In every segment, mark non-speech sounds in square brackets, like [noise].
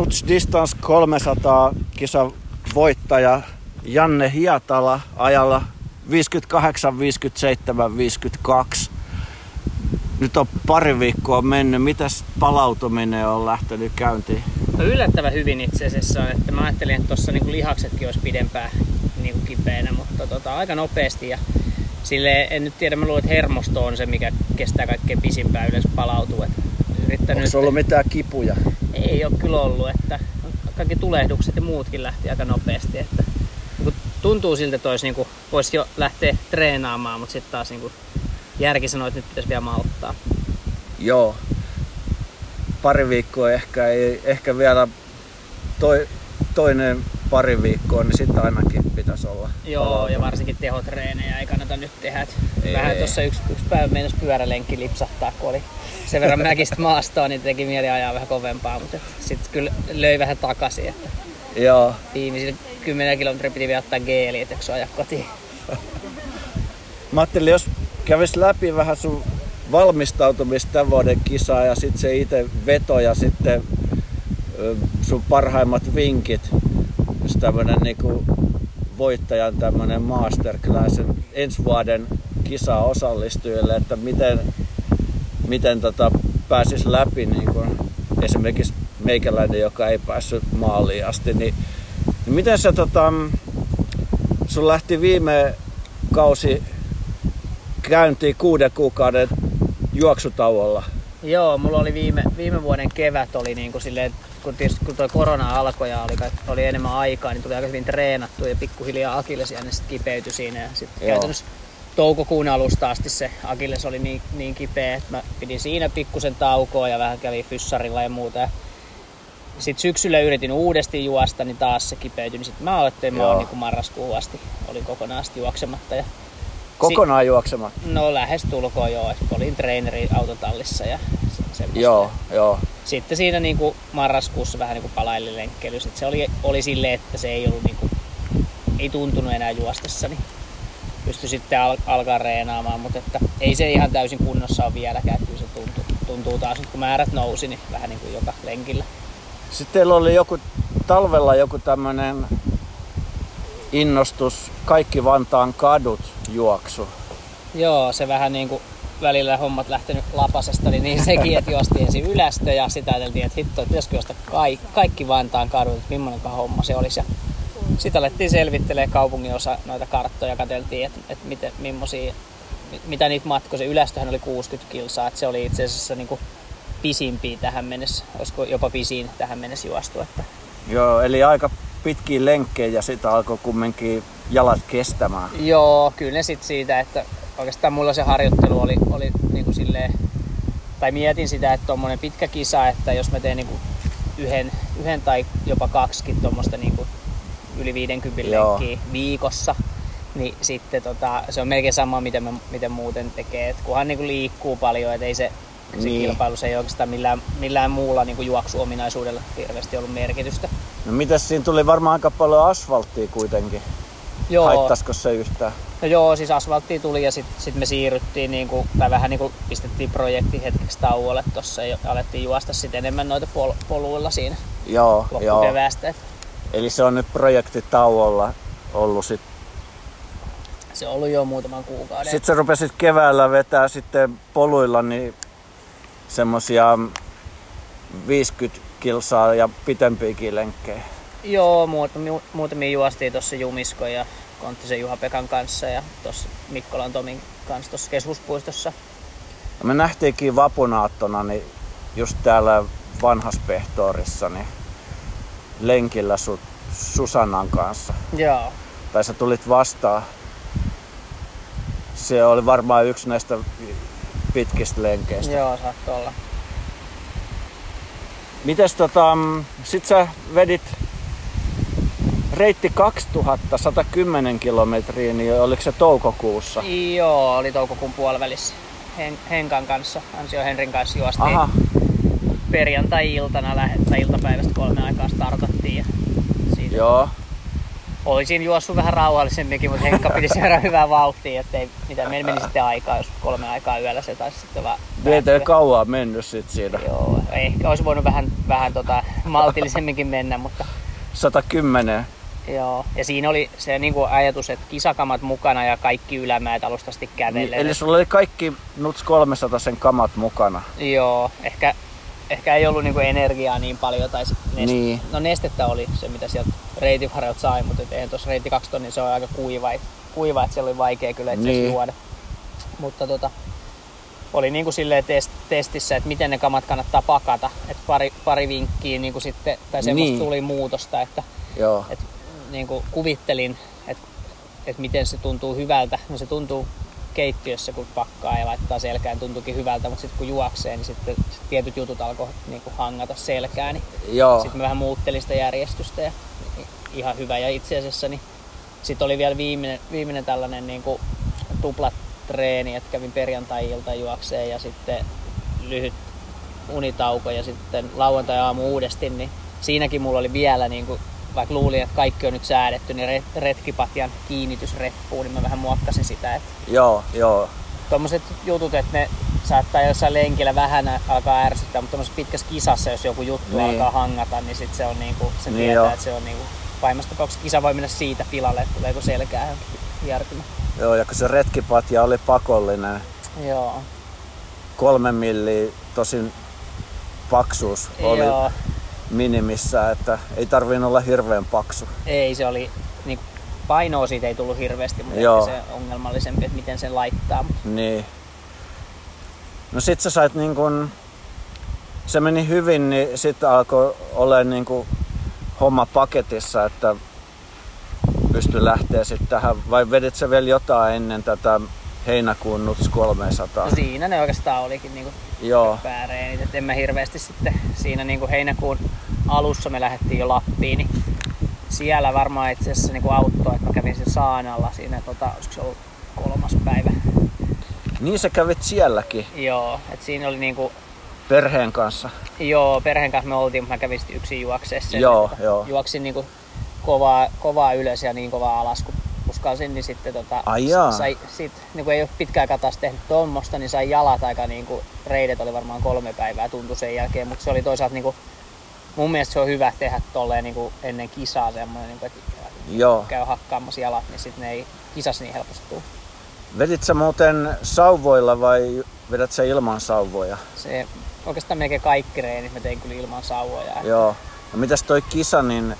Knuts Distance 300 kisa voittaja Janne Hiatala ajalla 58, 57, 52. Nyt on pari viikkoa mennyt. Mitäs palautuminen on lähtenyt käyntiin? No yllättävän hyvin itse asiassa. Että mä ajattelin, että tuossa niinku lihaksetkin olisi pidempään niinku kipeänä, mutta tota, aika nopeasti. Ja sille en nyt tiedä, mä luulen, että hermosto on se, mikä kestää kaikkein pisimpään yleensä palautua. Onko nyt... ollut mitään kipuja? Ei ole kyllä ollut, että kaikki tulehdukset ja muutkin lähti aika nopeasti. Että niin tuntuu siltä, että olisi, niin kuin, voisi jo lähteä treenaamaan, mutta sitten taas niin kuin, järki sanoi, että nyt pitäisi vielä malttaa. Joo. Pari viikkoa ehkä, ei, ehkä vielä toi, toinen pari viikkoa, niin sitten ainakin pitäisi olla. Joo, palautunut. ja varsinkin tehotreenejä ei kannata nyt tehdä. Ei. Vähän tuossa yksi, yksi päivä mennessä pyörälenkki lipsahtaa, kun oli sen verran mäkistä maastoa, niin teki mieli ajaa vähän kovempaa, mutta sitten kyllä löi vähän takaisin. Että Joo. Viimeisillä 10 kilometriä piti vielä ottaa geeli, että ajaa kotiin. [laughs] Mä ajattelin, jos kävis läpi vähän sun valmistautumista tämän vuoden kisaa ja sitten se itse veto ja sitten sun parhaimmat vinkit, jos tämmönen niinku voittajan tämmönen masterclass ensi vuoden kisa osallistujille, että miten, miten tota pääsis läpi niin kun esimerkiksi meikäläinen, joka ei päässyt maaliin asti, niin, niin miten sä tota, sun lähti viime kausi käyntiin kuuden kuukauden juoksutauolla? Joo, mulla oli viime, viime vuoden kevät oli niin kuin silleen, kun, tietysti, kun toi korona alkoi ja oli, oli enemmän aikaa, niin tuli aika hyvin treenattu ja pikkuhiljaa Akilles ja sitten kipeytyi siinä. Ja sitten käytännössä toukokuun alusta asti se Akilles oli niin, niin kipeä, että mä pidin siinä pikkusen taukoa ja vähän kävin fyssarilla ja muuta. Sitten syksyllä yritin uudesti juosta, niin taas se kipeytyi. Niin sitten mä aloittelin, mä niin marraskuun asti, olin kokonaan asti juoksematta. Ja Kokonaan si- juoksematta? No lähes tulkoon joo. Olin treeneri autotallissa ja semmoista. Joo, joo. Sitten siinä niin kuin marraskuussa vähän niin kuin palaili lenkkeily. Sitten se oli, oli silleen, että se ei ollut niin kuin, ei tuntunut enää juostessani. Pystyi sitten al- alkaa reenaamaan, mutta että ei se ihan täysin kunnossa ole vieläkään. Kyllä se tuntuu, tuntuu taas, kun määrät nousi, niin vähän niin kuin joka lenkillä. Sitten teillä oli joku talvella joku tämmöinen innostus Kaikki Vantaan kadut juoksu. Joo, se vähän niin kuin välillä hommat lähtenyt lapasesta, niin, niin sekin, että juostiin ensin ylästö ja sitä ajateltiin, että hitto, että pitäisikö juosta kaikki, kaikki Vantaan kadut, että millainen homma se olisi. Ja sitten alettiin selvittelee kaupungin osa noita karttoja, katseltiin, että, että miten, millaisia, mitä niitä matkoja, se ylästöhän oli 60 kilsaa, että se oli itse asiassa niin kuin pisimpiä tähän mennessä, olisiko jopa pisin tähän mennessä juostu. Että... Joo, eli aika pitkiä lenkkejä ja sitten alkoi kumminkin jalat kestämään. Joo, kyllä ne sitten siitä, että oikeastaan mulla se harjoittelu oli, oli niin kuin silleen, tai mietin sitä, että tuommoinen pitkä kisa, että jos mä teen niin kuin yhden, yhden tai jopa kaksi tuommoista niin kuin yli 50 Joo. lenkkiä viikossa, niin sitten tota, se on melkein sama, miten, mä, miten muuten tekee. Et kunhan niin kuin liikkuu paljon, että ei se se niin. kilpailu se ei oikeastaan millään, millään muulla niin kuin juoksuominaisuudella hirveästi ollut merkitystä. No mitäs siinä tuli varmaan aika paljon asfalttia kuitenkin? Joo. Haittaisiko se yhtään? No joo, siis asfalttia tuli ja sitten sit me siirryttiin, niin kuin, tai vähän niin kuin pistettiin projekti hetkeksi tauolle tuossa ja alettiin juosta sitten enemmän noita pol- poluilla siinä joo, joo. Eli se on nyt projekti tauolla ollut sit se on ollut jo muutaman kuukauden. Sitten sä rupesit keväällä vetää sitten poluilla, niin semmosia 50 kilsaa ja pitempiäkin lenkkejä. Joo, muutamia, muutamia juostiin tuossa Jumisko ja Konttisen Juha-Pekan kanssa ja tuossa Mikkolan Tomin kanssa tuossa keskuspuistossa. Ja me nähtiinkin vapunaattona niin just täällä vanhassa pehtorissa niin lenkillä sut Susannan kanssa. Joo. Tai sä tulit vastaan. Se oli varmaan yksi näistä pitkistä lenkeistä. Joo, saattoi olla. Mites tota, sit sä vedit reitti 2110 kilometriä, niin oliko se toukokuussa? Joo, oli toukokuun puolivälissä. Hen, Henkan kanssa, Ansio Henrin kanssa juostiin. Aha. Perjantai-iltana tai iltapäivästä kolme aikaa startattiin. Ja siitä Joo olisin juossut vähän rauhallisemminkin, mutta Henkka piti sen verran hyvää vauhtia, että ei, mitä meillä meni sitten aikaa, jos kolme aikaa yöllä se taisi sitten vaan... Teitä ei kauan mennyt sit siinä. Joo, ehkä olisi voinut vähän, vähän tota, maltillisemminkin mennä, mutta 110. joo. Ja siinä oli se niin kuin ajatus, että kisakamat mukana ja kaikki ylämäet alustasti kävellen. Eli sulla oli kaikki Nuts 300 sen kamat mukana. Joo, ehkä, ehkä ei ollut niinku energiaa niin paljon. Tai nest... Niin. No nestettä oli se, mitä sieltä reitivarrelta sai, mutta et eihän tuossa reitti 2 tonnia se on aika kuiva, et, kuiva että siellä oli vaikea kyllä itse Niin. juoda. Mutta tota, oli niinku silleen test, testissä, että miten ne kamat kannattaa pakata. Et pari, pari vinkkiä niinku sitten, tai semmoista Niin. tuli muutosta, että Joo. et, niinku kuvittelin, että et miten se tuntuu hyvältä. No se tuntuu keittiössä, kun pakkaa ja laittaa selkään, tuntuukin hyvältä, mutta sitten kun juoksee, niin sitten sit tietyt jutut alkoi niinku hangata selkään. Niin Joo. sitten mä vähän muuttelin sitä järjestystä ja ihan hyvä. Ja itse asiassa niin sitten oli vielä viimeinen, viimeinen tällainen niinku tuplatreeni, että kävin perjantai-ilta juokseen ja sitten lyhyt unitauko ja sitten lauantai-aamu uudesti, niin siinäkin mulla oli vielä, niin kuin, vaikka luulin, että kaikki on nyt säädetty, niin ret- retkipatjan kiinnitysreppuun, niin mä vähän muokkasin sitä, että Joo, joo. tuommoiset jutut, että ne saattaa jossain lenkillä vähän alkaa ärsyttää, mutta tuommoisessa pitkässä kisassa, jos joku juttu Niin. alkaa hangata, niin sit se on niinku, se Niin tietää, joo. että se on niinku, pahimmassa tapauksessa kisa voi mennä siitä pilalle, että tuleeko selkää järkymä. Joo, ja kun se retkipatja oli pakollinen, Joo. kolme milliä, tosin paksuus oli Joo. Minimissä, että ei tarvinnut olla hirveän paksu. Ei, se oli, niin painoa siitä ei tullut hirveästi, mutta Joo. se ongelmallisempi, että miten sen laittaa. Niin. No sit sä sait niin kun, se meni hyvin, niin sit alkoi olla niin kun homma paketissa, että pystyi lähteä sitten tähän, vai vedit sä vielä jotain ennen tätä heinäkuun Nuts 300? no siinä ne oikeastaan olikin niinku Joo, pääreenit. Et en mä hirveästi sitten siinä niinku heinäkuun alussa me lähdettiin jo Lappiin, niin siellä varmaan itse asiassa niinku auttoi, että mä kävin sen saanalla siinä, tota, olisiko se ollut kolmas päivä. niin sä kävit sielläkin Joo, että siinä oli niinku, perheen kanssa. joo, perheen kanssa me oltiin, mutta mä kävin sitten yksin juokseessa. Joo, joo. Juoksin niinku kovaa, kovaa ylös ja niin kovaa alas, kun uskalsin, niin sitten tota, Ai jaa. sai, sit, niin kun ei ole pitkään aikaa taas tehnyt tuommoista, niin sai jalat aika niin kuin, reidet oli varmaan kolme päivää tuntu sen jälkeen, mutta se oli toisaalta niin kuin, mun mielestä se on hyvä tehdä tolleen niin kuin ennen kisaa semmoinen, niin kuin, että Joo. käy hakkaamassa jalat, niin sitten ne ei kisas niin helposti tuu. Vedit sä muuten sauvoilla vai vedät sä ilman sauvoja? Se, oikeastaan melkein kaikki reenit mä tein kyllä ilman sauvoja. Joo. No mitäs toi kisa, niin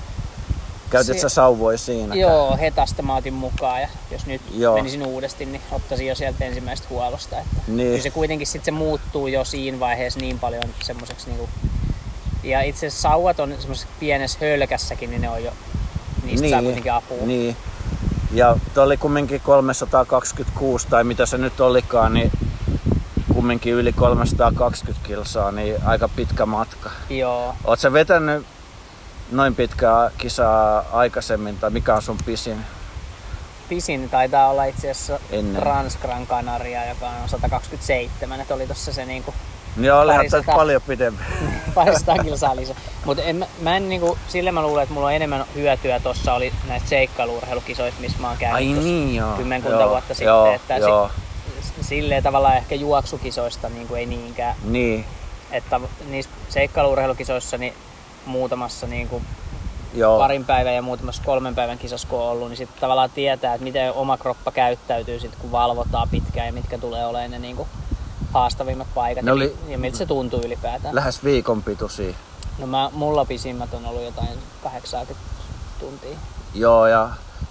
käytit Se- sä sauvoja siinä? Joo, hetasta mä otin mukaan ja jos nyt Joo. Menisin uudesti, niin ottaisin jo sieltä ensimmäisestä huollosta. Että Niin. Kyllä se kuitenkin sitten se muuttuu jo siinä vaiheessa niin paljon semmoiseksi niinku... Ja itse asiassa sauvat on semmoisessa pienessä hölkässäkin, niin ne on jo... Niistä saa kuitenkin apua. Niin. Ja toi oli kumminkin 326 tai mitä se nyt olikaan, niin kumminkin yli 320 kilsaa, niin aika pitkä matka. Joo. Oot sä vetänyt noin pitkää kisaa aikaisemmin, tai mikä on sun pisin? Pisin taitaa olla itse asiassa Ennen. Canaria, joka on 127. Että oli tossa se niinku Niin olihan sata- paljon pidempi. [laughs] parista kilsaa lisää. Mutta en, mä- en niinku, sille mä luulen, että mulla on enemmän hyötyä tossa oli näistä seikkailuurheilukisoista, missä mä oon käynyt Ai niin joo. kymmenkunta joo, vuotta sitten. Joo, että joo. Si, silleen tavallaan ehkä juoksukisoista niin kuin ei niinkään. Niin, Että niissä seikkailuurheilukisoissa niin muutamassa niin kuin joo. parin päivän ja muutamassa kolmen päivän kisassa kun on ollut, niin sitten tavallaan tietää, että miten oma kroppa käyttäytyy sit, kun valvotaan pitkään ja mitkä tulee olemaan ne niin kuin haastavimmat paikat Ne ja, oli- ja miltä se tuntuu ylipäätään. Lähes viikon pituisia. No mä, mulla pisimmät on ollut jotain 80 tuntia. Joo, ja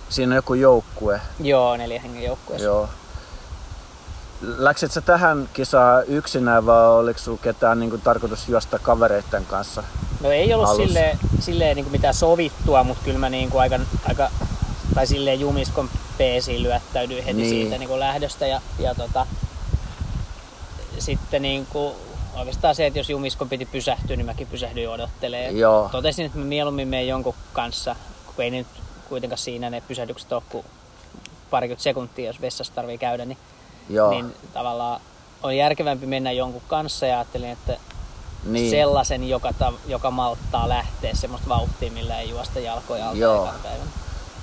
siinä on joku joukkue. Joo, neljä hengen joukkueessa. Joo. Läksit sä tähän kisaan yksinään vai oliko sulla ketään niin kuin, tarkoitus juosta kavereiden kanssa? No ei ollut alussa. silleen, silleen niin mitään sovittua, mutta kyllä mä niin kuin aika, aika, tai silleen jumiskon peesiin lyöttäydyin heti Niin. siitä niin kuin lähdöstä. Ja, ja tota, sitten niin kuin, oikeastaan se, että jos jumiskon piti pysähtyä, niin mäkin pysähdyin odottelemaan. Joo. Totesin, että mä mieluummin menen jonkun kanssa, kun ei nyt kuitenkaan siinä ne pysähdykset ole kuin parikymmentä sekuntia, jos vessassa tarvii käydä, niin, Joo. niin tavallaan on järkevämpi mennä jonkun kanssa ja ajattelin, että niin. sellaisen, joka, ta, joka malttaa lähteä semmoista vauhtia, millä ei juosta jalkoja alta Joo.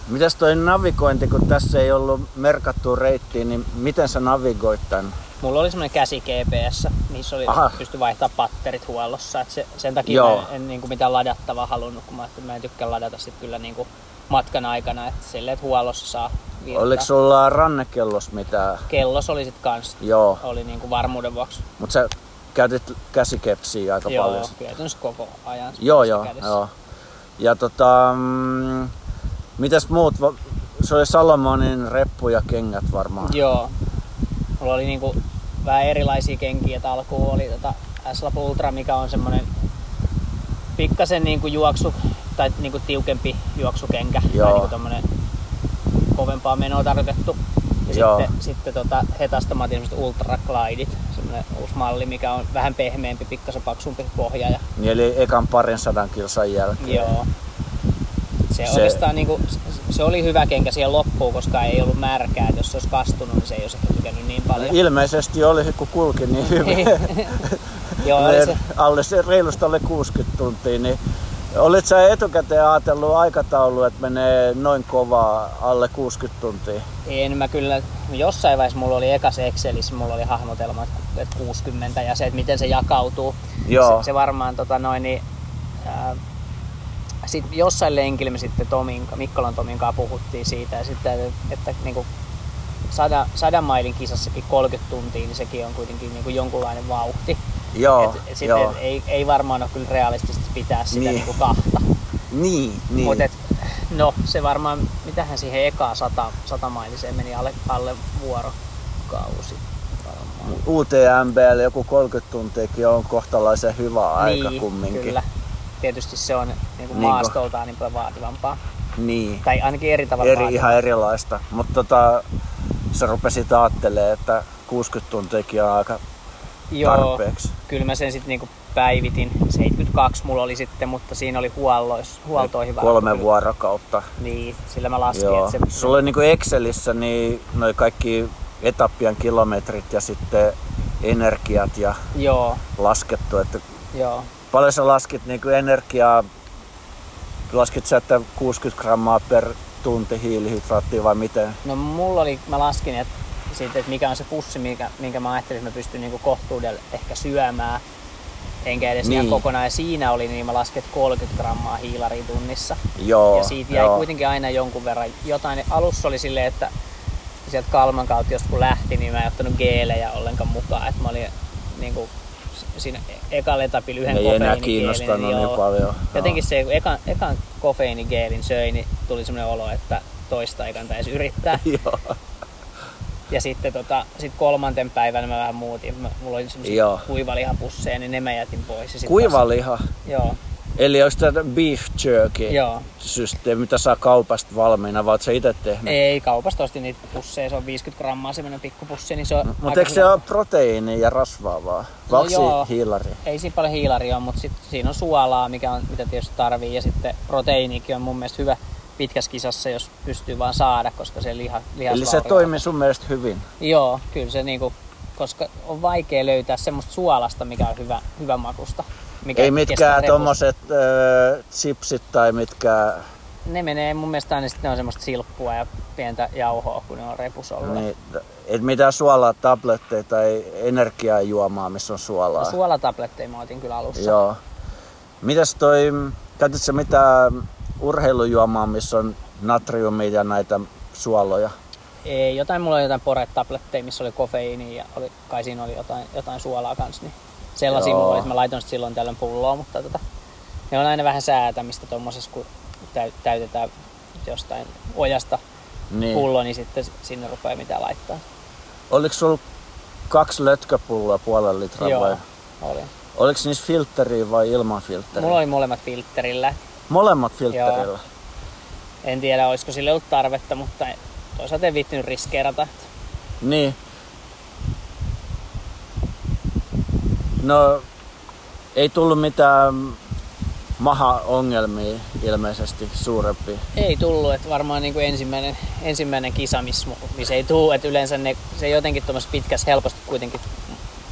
Mitäs toi navigointi, kun tässä ei ollut merkattu reittiä, niin miten sä navigoit tän? Mulla oli semmoinen käsi GPS, missä oli, Aha. pysty vaihtaa patterit huollossa. Et se, sen takia Joo. mä en, en niinku mitään ladattavaa halunnut, kun mä, että mä en tykkää ladata sit kyllä niinku matkan aikana. Että silleen, että huollossa saa virtaa. Oliko sulla rannekellos mitään? Kellos oli sit kans, Joo, oli niinku varmuuden vuoksi. mutta sä käytit käsikepsiä aika Joo, paljon. käytännössä koko ajan. Joo, joo, kädessä. joo. Ja tota, mm, mitäs muut? Se oli Salomonin reppu ja kengät varmaan. Joo. Mulla oli niinku vähän erilaisia kenkiä, että alkuun oli tota S-Lab Ultra, mikä on semmonen pikkasen niinku juoksu tai niinku tiukempi juoksukenkä. Joo. Tai niinku tommonen kovempaa menoa tarkoitettu. Ja Joo. sitten, sitten tota Hetasta mä otin semmoset Ultra Glideit, uusi malli, mikä on vähän pehmeämpi, pikkasen paksumpi pohja. Ja, Niin eli ekan parin sadan kilsan jälkeen. joo. Se, Se- oikeastaan niinku, se, se oli hyvä kenkä siihen loppuun, koska ei ollut märkää. Jos se olisi kastunut, niin se ei olisi ehkä tykännyt niin paljon. Ilmeisesti oli, kun kulki niin hyvin. [laughs] Joo, oli se, alle se reilusti alle 60 tuntia, niin olit sä etukäteen ajatellut aikataulu, että menee noin kovaa alle 60 tuntia? en mä kyllä, jossain vaiheessa mulla oli ekas Excelissä, mulla oli hahmotelma, että- että 60 ja se, että miten se jakautuu. Joo. Se, se varmaan tota noin, niin, ää, sit jossain lenkillä me sitten Tomin, Mikkolan Tomin kanssa puhuttiin siitä ja sitten, että, että niinku, sadan, sadan mailin kisassakin 30 tuntia, niin sekin on kuitenkin niinku jonkunlainen vauhti. Joo, et, et sitten joo. ei, ei varmaan ole kyllä realistista pitää sitä Niin. niinku kahta. Niin, niin. Mut et, no se varmaan, mitähän siihen ekaa sata, satamailiseen meni alle, alle vuorokausi varmaan. UTMBL joku 30 tuntiakin on kohtalaisen hyvä aika niin, kumminkin. kyllä. Tietysti se on niin kuin Niinku- maastoltaan niin paljon vaativampaa. Niin. Tai ainakin eri tavalla Eri, ihan erilaista. Mutta tota, sä rupesit ajattelemaan, että 60 tuntiakin on aika Joo, tarpeeksi. kyllä mä sen sitten niinku päivitin. 72 mulla oli sitten, mutta siinä oli huollois, huoltoihin varattu Kolme kyllä. vuorokautta. Niin, sillä mä laskin, Joo. että se... Sulla on niinku Excelissä niin noi kaikki etappien kilometrit ja sitten energiat ja Joo, laskettu, että joo. paljon sä laskit niinku energiaa, laskit sä, että 60 grammaa per tunti hiilihydraattia vai miten? No mulla oli, mä laskin, että, siitä, että mikä on se pussi, minkä, minkä mä ajattelin, että mä pystyn niinku kohtuudella ehkä syömään. Enkä edes niin. Niin. ihan kokonaan. Ja siinä oli, niin mä laskin, että 30 grammaa hiilaria tunnissa. Joo, Ja siitä jäi joo. kuitenkin aina jonkun verran jotain. Alussa oli silleen, että sieltä Kalman kautta, jos kun lähti, niin mä en ottanut geelejä ollenkaan mukaan. Että mä olin niin kuin, siinä ekalla etapilla yhden ei enää kofeiinigeelin, kiinnostanut joo. niin paljon. Jotenkin se, kun ekan, ekan kofeiinigeelin söi, niin tuli semmoinen olo, että toista ei kannata edes yrittää. [laughs] Joo. Ja sitten tota, sit kolmanten päivänä mä vähän muutin. Mä, mulla oli semmoisia Joo. kuivalihapusseja, niin ne mä jätin pois. Ja sit Kuiva liha. Taas, joo, Eli onko tämä beef jerky joo. systeemi, mitä saa kaupasta valmiina, vai sä itse tehnyt? Ei, kaupasta ostin niitä pusseja, se on 50 grammaa semmoinen pikkupussi, niin se on Mutta aika eikö se hyvä. ole proteiini ja rasvaa vaan? Vai No joo. se hiilari? Ei siinä paljon hiilaria ole, mutta sit siinä on suolaa, mikä on, mitä tietysti tarvii, ja sitten proteiinikin on mun mielestä hyvä pitkässä kisassa, jos pystyy vaan saada, koska se liha, Eli se toimii sun mielestä hyvin? Joo, kyllä se niinku, koska on vaikea löytää semmoista suolasta, mikä on hyvä, hyvä makusta. Mikä Ei mitkään tommoset äh, chipsit tai mitkään, Ne menee mun mielestä aina sitten on semmoista silppua ja pientä jauhoa, kun ne on repus ollut. niin, et mitään suolaa tabletteja tai energiajuomaa, missä on suolaa. No, suolatabletteja mä otin kyllä alussa. Joo. Mitäs toi, käytit sä mitään urheilujuomaa, missä on natriumia ja näitä suoloja? Ei, jotain, mulla oli jotain poretabletteja, missä oli kofeiini ja oli, kai siinä oli jotain, jotain suolaa kanssa. Niin sellaisia Joo. mulla oli, että mä laitoin silloin tällöin pulloa, mutta tota, ne on aina vähän säätämistä tuommoisessa, kun täy- täytetään jostain ojasta Niin. pullo, niin sitten sinne rupeaa mitään laittaa. Oliko sulla kaksi lötköpulloa puolen litran Joo, vai? oli. Oliko niissä filtteriä vai ilman filtteriä? Mulla oli molemmat filterillä. Molemmat filtterillä. Joo. En tiedä, olisiko sille ollut tarvetta, mutta toisaalta en viittinyt riskeerata. Niin. No, ei tullut mitään maha-ongelmia ilmeisesti suurempia. Ei tullut, että varmaan niin kuin ensimmäinen, ensimmäinen kisa, missä, missä ei tule, että yleensä ne, se jotenkin tuommoisessa pitkässä helposti kuitenkin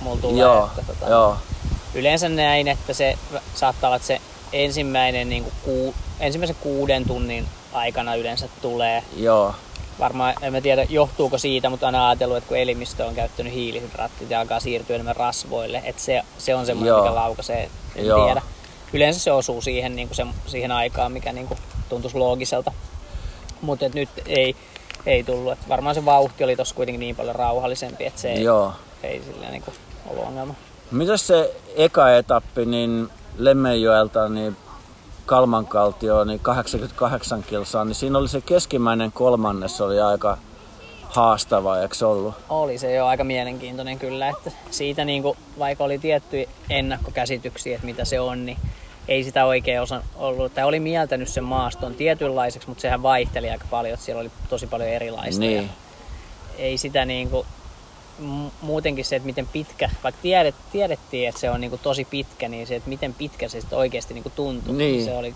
mulla tulee. Joo, että, tota, joo. Yleensä näin, että se saattaa olla, että se ensimmäinen, niin kuin kuu, ensimmäisen kuuden tunnin aikana yleensä tulee. Joo. varmaan, en mä tiedä johtuuko siitä, mutta aina ajatellut, että kun elimistö on käyttänyt hiilihydraattit ja alkaa siirtyä enemmän rasvoille, että se, se on semmoinen, Joo. mikä laukaisee, en Joo. tiedä. Yleensä se osuu siihen, niin kuin se, siihen aikaan, mikä niin kuin tuntuisi loogiselta. Mutta nyt ei, ei tullut. Et varmaan se vauhti oli tossa kuitenkin niin paljon rauhallisempi, että se ei, Joo. ei silleen niin kuin ollut ongelma. Mitäs se eka etappi, niin Lemmenjoelta niin Kalmankaltio, niin 88 kilsaa, niin siinä oli se keskimmäinen kolmannes, oli aika haastava, eikö se ollut? Oli se jo aika mielenkiintoinen kyllä, että siitä niin kuin, vaikka oli tiettyjä ennakkokäsityksiä, että mitä se on, niin ei sitä oikein osa ollut, tai oli mieltänyt sen maaston tietynlaiseksi, mutta sehän vaihteli aika paljon, että siellä oli tosi paljon erilaista. Niin. Ei sitä niin kuin, muutenkin se, että miten pitkä, vaikka tiedet, tiedettiin, että se on niin kuin tosi pitkä, niin se, että miten pitkä se sitten oikeasti niin kuin tuntui, Niin. se oli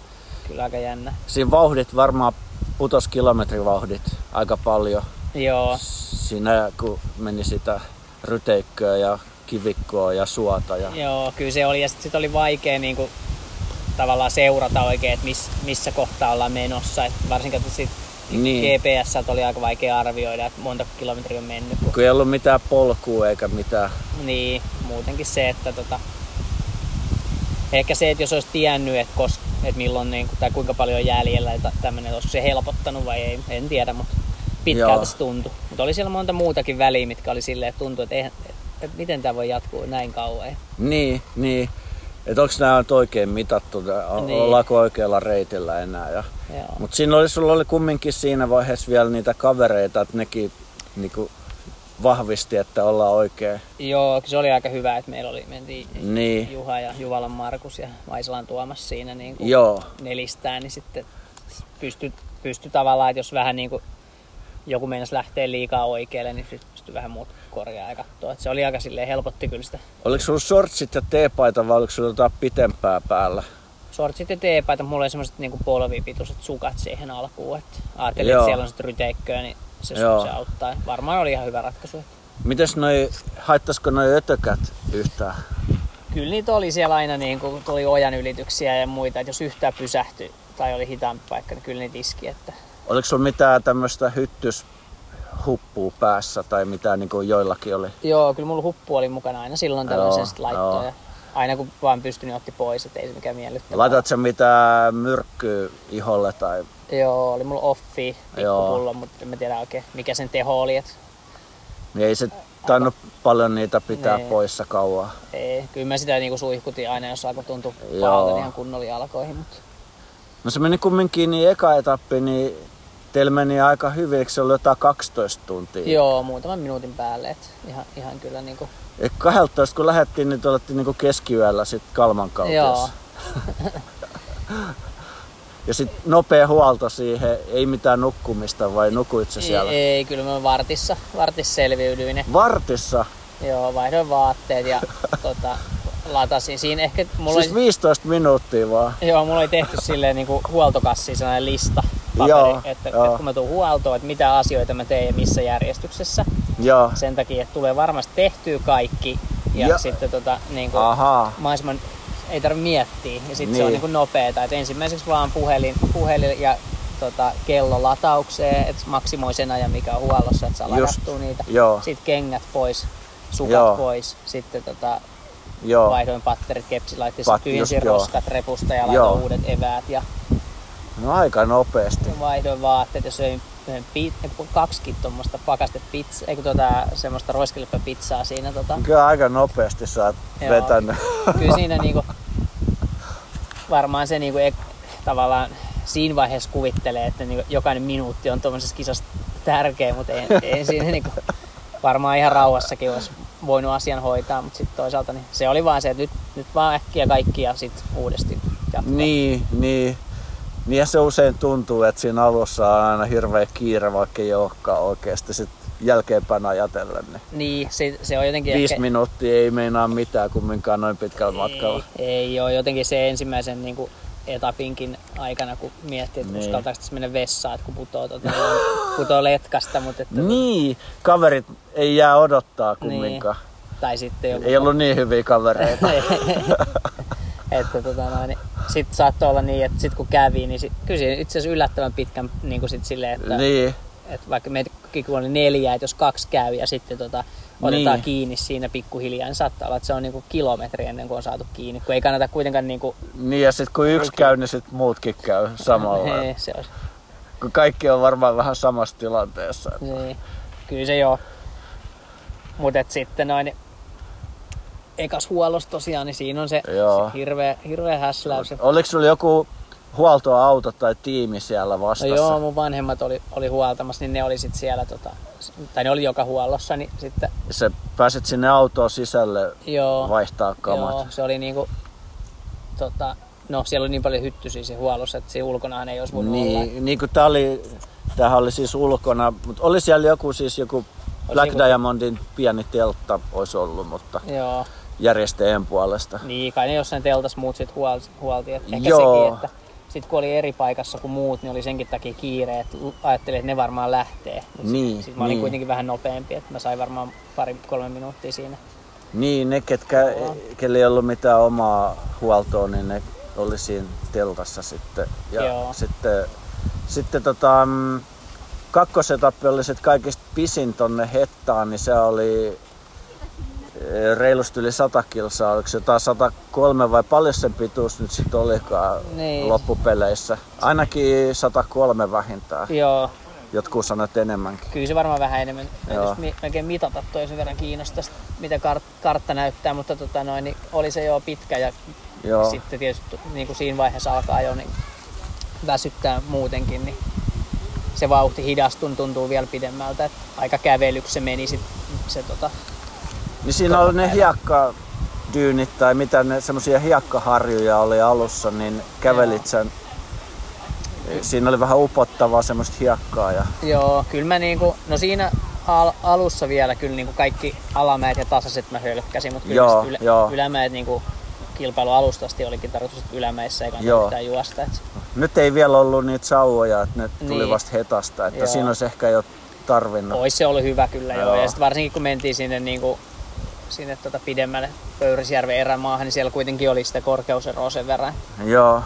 kyllä aika jännä. Siinä vauhdit varmaan putos kilometrivauhdit aika paljon. Joo, Siinä kun meni sitä ryteikköä ja kivikkoa ja suota. Ja... Joo, kyllä se oli. Ja sitten sit oli vaikea niin kuin, tavallaan seurata oikein, että miss, missä kohtaa ollaan menossa. Et varsinkin että sit Niin. GPS oli aika vaikea arvioida, että monta kilometriä on mennyt. Kun, Kun ei ollut mitään polkua eikä mitään. niin, muutenkin se, että tota, ehkä se, että jos olisi tiennyt, että, kos, että milloin niin, tai kuinka paljon on jäljellä ja tämmöinen, olisiko se helpottanut vai ei, en tiedä, mutta pitkältä Joo. se tuntui. Mutta oli siellä monta muutakin väliä, mitkä oli silleen, että tuntui, että, eihän, että miten tämä voi jatkuu näin kauan. Niin, niin. Että onko nämä nyt oikein mitattu, Niin. ollaanko oikealla reitillä enää. Ja... Mutta siinä oli, sulla oli kumminkin siinä vaiheessa vielä niitä kavereita, että nekin niinku, vahvisti, että ollaan oikein. Joo, se oli aika hyvä, että meillä oli, mentiin Niin. Juha ja Juvalan Markus ja Vaisalan Tuomas siinä niin kuin Joo, nelistään, niin sitten pystyi pysty tavallaan, että jos vähän niin kuin joku meinasi lähteä liikaa oikealle, niin pystyi vähän muut korjaa ja katsoa. Että se oli aika silleen helpotti kyllä sitä oliko sulla shortsit ja teepaita vai oliko sulla jotain pitempää päällä? sortsit ja teepaita. Mulla oli semmoiset niin polvipituiset sukat siihen alkuun. Että ajattelin, Joo. että siellä on sitten ryteikköä, niin se, Joo. se auttaa. Varmaan oli ihan hyvä ratkaisu. Mites noi, haittaisiko noi ötökät yhtään? Kyllä niitä oli siellä aina, niin kun tuli ojan ylityksiä ja muita, että jos yhtään pysähtyi tai oli hitaampi paikka, niin kyllä niitä iski. Että Oliko sulla mitään tämmöistä hyttyshuppua päässä tai mitään niin kuin joillakin oli? Joo, kyllä mulla huppu oli mukana aina silloin tällöin sen sit laittoi. joo. Ja aina kun vaan pystyi, niin otti pois, että ei se mikään miellyttävää. Laitat sä mitään myrkkyä iholle tai... Joo, oli mulla offi, pikkupullo, mutta en mä tiedä oikein mikä sen teho oli. Et Niin ei se tainnut paljon niitä pitää Nee. poissa kauan. ei, kyllä mä sitä niinku suihkutin aina, jos alkoi tuntua pahalta niin ihan kunnolla jalkoihin. Mutta No se meni kumminkin niin eka etappi, niin teillä meni aika hyvin, eikö se ollut jotain 12 tuntia? joo, muutaman minuutin päälle. Et ihan, ihan kyllä niinku, Et 12 kun lähdettiin, niin te olette niinku keskiyöllä sit Kalman joo, [laughs] Ja sitten nopea huolto siihen, ei mitään nukkumista vai nukuit sä ei, siellä? ei, kyllä mä vartissa, vartissa selviydyin. Vartissa? Joo, vaihdoin vaatteet ja [laughs] tota, latasin. Siinä ehkä mulla Siis oli, 15 minuuttia vaan. joo, mulla oli tehty silleen niin kuin huoltokassi sellainen lista, paperi, Joo, että, joo. että, kun mä tuun huoltoon, että mitä asioita mä teen ja missä järjestyksessä. Joo. Sen takia, että tulee varmasti tehtyä kaikki ja Ja- sitten tota, niin kuin, mahdollisimman ei tarvitse miettiä ja sitten se Niin. on niin kuin nopeeta. Et ensimmäiseksi vaan puhelin, puhelin ja tota, kello lataukseen, että maksimoi sen ajan mikä on huollossa, että saa Just. ladattua niitä. Joo. Sitten kengät pois, sukat Joo. pois, sitten tota, Joo. vaihdoin patterit, kepsi laitti Pat- tyhjensin joo. roskat repusta ja Joo. laitoin uudet eväät ja No aika nopeasti. vaihdoin vaatteet ja söin yhden pi- kaksikin tuommoista pakaste pizza, ei kun tota, semmoista roiskelepäpizzaa siinä tota, Kyllä aika nopeasti sä oot Joo. vetänyt. kyllä siinä [laughs] niinku, varmaan se niinku, tavallaan siinä vaiheessa kuvittelee, että niinku, jokainen minuutti on tuommoisessa kisassa tärkeä, mutta ei, ei siinä niinku, varmaan ihan rauhassakin olisi voinut asian hoitaa, mutta sitten toisaalta niin se oli vaan se, että nyt, nyt vaan äkkiä kaikki ja sitten uudesti jatkaa. Niin, niin. Niin ja se usein tuntuu, että siinä alussa on aina hirveä kiire, vaikka ei olekaan oikeasti. Sitten jälkeenpäin ajatellen, niin Niin, se, se on jotenkin viisi ehkä... minuuttia ei meinaa mitään kumminkaan noin pitkällä matkalla. Ei, ei ole jotenkin se ensimmäisen niin kuin, etapinkin aikana, kun miettii, että Niin. uskaltaako tässä mennä vessaan, että kun putoo, tota, putoo letkasta, mutta että, Niin, kaverit ei jää odottaa kumminkaan. tai sitten joku... Ei ollut niin hyviä kavereita. [laughs] että tota noin, niin sitten saattoi olla niin, että sit kun kävi, niin sit, kyllä siinä itse asiassa yllättävän pitkän niin kuin sit silleen, että, niin, että vaikka meitäkin kun oli neljä, että jos kaksi käy ja sitten tota, otetaan Niin. kiinni siinä pikkuhiljaa, niin saattaa olla, että se on niinku kilometri ennen kuin on saatu kiinni, kun ei kannata kuitenkaan niinku, Niin ja sitten kun yksi käy, niin sitten muutkin käy samalla. hei, se on, Kun kaikki on varmaan vähän samassa tilanteessa. niin, kyllä se joo. Mutta sitten noin, ekas huollossa tosiaan, niin siinä on se, Joo. se hirveä, hirveä häsläys. Oliko sulla joku huoltoauto tai tiimi siellä No vastassa? joo, mun vanhemmat oli, oli huoltamassa, niin ne oli sitten siellä, tota, tai ne oli joka huollossa, niin sitten Sä pääsit sinne autoon sisälle joo, vaihtaa kamat. joo se oli niinku, tota, no siellä oli niin paljon hyttysiä siinä huollossa, että siinä ulkonaan ei olisi voinut olla. Niin, niin kuin tää oli, tämähän oli siis ulkona, mutta oli siellä joku siis joku Black joku- Diamondin pieni teltta olisi ollut, mutta Joo, järjestäjän puolesta. niin kai ne jossain teltas muut sit huolti, huolti. että ehkä Joo. sekin, että sitten kun oli eri paikassa kuin muut, niin oli senkin takia kiire, että ajattelin, että ne varmaan lähtee. Niin, Sitten mä olin niin. kuitenkin vähän nopeampi, että mä sain varmaan pari-kolme minuuttia siinä. Niin, ne ketkä, kelle ei ollut mitään omaa huoltoa, niin ne oli siinä teltassa sitten. Ja Joo. sitten, sitten tota, mm, kakkosetappi oli sit kaikista pisin tonne Hettaan, niin se oli eh, reilusti yli 100 kilsaa, oliko se jotain 103 vai paljon sen pituus nyt sitten olikaan Niin. loppupeleissä. Ainakin 103 vähintään, Joo, jotkut sanat enemmänkin. Kyllä se varmaan vähän enemmän. Mä en Joo. mi- melkein mitata toi sen verran kiinnostaisi, mitä kart- kartta näyttää, mutta tota noin, niin oli se jo pitkä ja Joo. sitten tietysti niin kuin siinä vaiheessa alkaa jo niin väsyttää muutenkin, niin se vauhti hidastun tuntuu vielä pidemmältä. Et aika kävelyksi se meni sit, se tota, Niin siinä oli ne hiekkadyynit tai mitä ne semmoisia hiekkaharjuja oli alussa, niin kävelit sen. Siinä oli vähän upottavaa semmoista hiekkaa ja Joo, kyllä mä niinku, no siinä al- alussa vielä kyllä niinku kaikki alamäet ja tasaiset mä hölkkäsin, mutta kyllä Joo, ylä- joo. ylämäet niinku kilpailu alustasti olikin tarkoitus, että ylämäissä ei kannata Joo. yhtään juosta. Et, nyt ei vielä ollut niitä sauvoja, että ne tuli Niin. vasta hetasta, että Joo. siinä olisi ehkä jo tarvinnut. Ois se ollut hyvä kyllä joo. Joo. Ja sitten varsinkin kun mentiin sinne, niinku, sinne tota pidemmälle Pöyrisjärven erämaahan, niin siellä kuitenkin oli sitä korkeuseroa sen verran. Joo.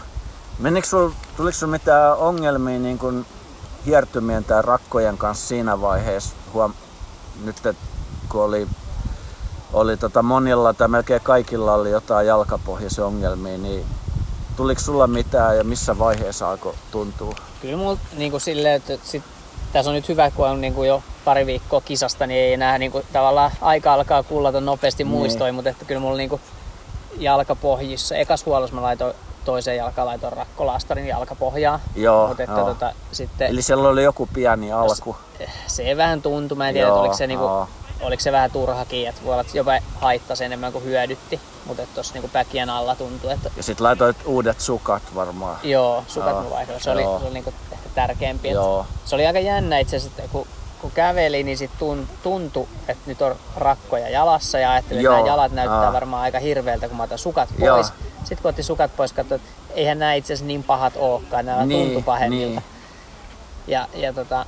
Menikö sul, tuliko sulla mitään ongelmia niin kuin hiertymien tai rakkojen kanssa siinä vaiheessa? Huom, nyt kun oli, oli tota monilla tai melkein kaikilla oli jotain jalkapohjaisia ongelmia, niin tuliko sulla mitään ja missä vaiheessa alkoi tuntua? Kyllä mulla niinku silleen, että sit, tässä on nyt hyvä, kun on niinku jo pari viikkoa kisasta, niin ei enää niinku, tavallaan aika alkaa kullata nopeasti Niin. muistoin, mutta että kyllä mulla niinku jalkapohjissa, ekas huollossa mä laitoin toiseen jalkaan laitoin rakkolaastarin jalkapohjaa. Joo, mutta että joo. tota, sitten Eli siellä oli joku pieni alku. se vähän tuntui, mä en tiedä, Joo, oliko se, niinku. Oliko se vähän turhakin, että voi olla, että jopa haittasi enemmän kuin hyödytti, mutta tuossa niinku päkien alla tuntui, että Ja sit laitoit uudet sukat varmaan. joo, sukat Joo, mä vaihdoin. Se oli, joo. se oli niinku ehkä tärkeämpi. Joo. Se oli aika jännä itse asiassa, kun, kun käveli, niin sit tun, tuntui, että nyt on rakkoja jalassa ja ajattelin, että Joo, nämä jalat näyttää aa. varmaan aika hirveältä, kun mä otan sukat Joo. pois. Sitten kun otti sukat pois, katsoin, että eihän nämä itse asiassa niin pahat olekaan, nämä Niin, tuntuu pahemmilta. niin. Ja, ja tota,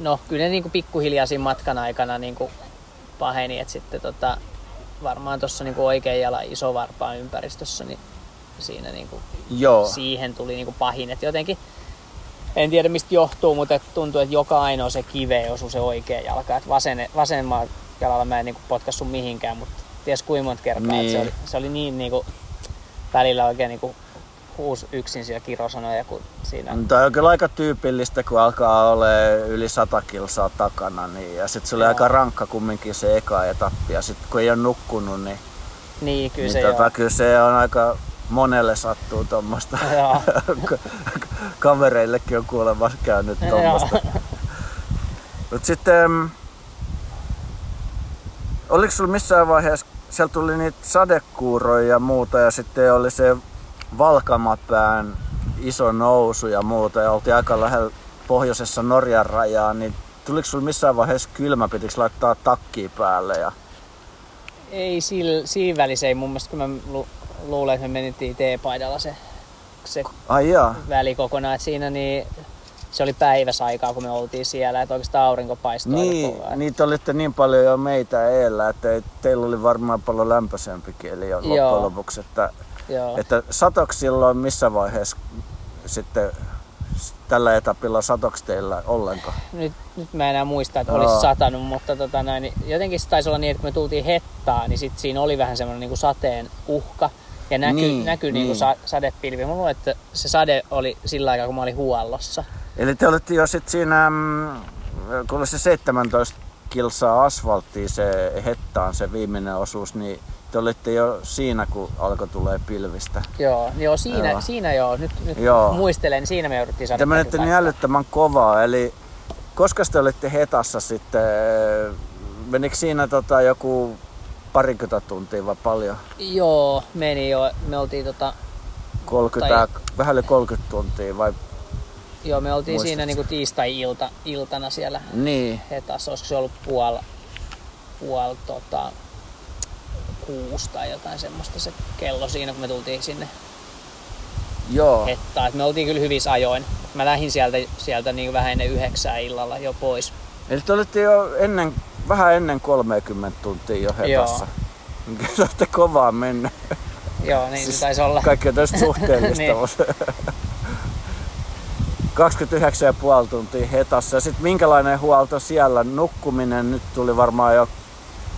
no kyllä ne niinku pikkuhiljaa siinä matkan aikana niinku paheni, että sitten tota, varmaan tuossa niinku oikein jalan iso varpaan ympäristössä, niin siinä niinku Joo. siihen tuli niinku pahin. Et jotenkin, en tiedä mistä johtuu, mutta et tuntuu, että joka ainoa se kive osui se oikea jalka. Et vasen, vasemman jalalla mä en niinku potkassu mihinkään, mutta ties kuinka monta kertaa. Niin. se, oli, se oli niin niinku, välillä oikein niinku huus yksin siellä kirosanoja, kun siinä... Tämä on kyllä aika tyypillistä, kun alkaa olla yli 100 kilsaa takana. Niin, ja sitten se oli Joo. aika rankka kumminkin se eka etappi. Ja sitten kun ei ole nukkunut, niin, Niin, kyllä niin se tota, kyllä se on aika monelle sattuu tuommoista. [laughs] Kavereillekin on kuulemma käynyt tuommoista. Mutta sitten, mm, oliko sulla missään vaiheessa, siellä tuli niitä sadekuuroja ja muuta ja sitten oli se Valkamapään iso nousu ja muuta ja oltiin aika lähellä pohjoisessa Norjan rajaa, niin tuliko sulla missään vaiheessa kylmä, pitikö laittaa takkiin päälle? Ja... Ei sil, siinä välissä ei mun mielestä, kun mä lu, luulen, että me menittiin T-paidalla se, se Ai jaa. väli kokonaan. Et siinä niin, se oli päiväsaikaa, kun me oltiin siellä, että oikeastaan aurinko paistoi Niin, kovaa. niitä olitte niin paljon jo meitä eellä, että ei- teillä oli varmaan paljon lämpöisempikin eli jo loppujen lopuksi. Että, Joo. että satoks silloin missä vaiheessa sitten tällä etapilla satoksi teillä ollenkaan? Nyt, nyt mä en enää muista, että olisi satanut, mutta tota näin, niin jotenkin se taisi olla niin, että kun me tultiin hettaan, niin sit siinä oli vähän semmoinen niin sateen uhka. Ja näky, Niin, näky niin. niin. Sa, sadepilvi. Mä luulen, että se sade oli sillä aikaa, kun mä olin huollossa. Eli te olitte jo sit siinä, mm, kun oli se 17 kilsaa asfalttia se hettaan se viimeinen osuus, niin te olitte jo siinä, kun alkoi tulee pilvistä. Joo, joo siinä, Joo. siinä joo. Nyt, nyt Joo. muistelen, siinä me jouduttiin Te sadepilvi menette niin älyttömän kovaa, eli koska te olitte hetassa sitten, menikö siinä tota joku parikymmentä tuntia vai paljon? Joo, meni jo. Me oltiin, tota, 30, vähän yli 30 tuntia vai? joo, me oltiin Muistatko? siinä niinku tiistai-ilta, iltana siellä Niin, hetassa. Olisiko se ollut puol, puol tota, kuusi tai jotain semmoista se kello siinä, kun me tultiin sinne joo. hettaan. Et me oltiin kyllä hyvissä ajoin. Mä lähdin sieltä, sieltä niin vähän ennen yhdeksää illalla jo pois. Eli te olitte jo ennen, vähän ennen 30 tuntia jo hetassa. [laughs] Te olette kovaa mennä. Joo, niin Siis se taisi olla. Kaikki on tästä [laughs] suhteellista. Niin. mutta 29,5 tuntia hetassa. Ja sitten minkälainen huolto siellä? Nukkuminen nyt tuli varmaan jo,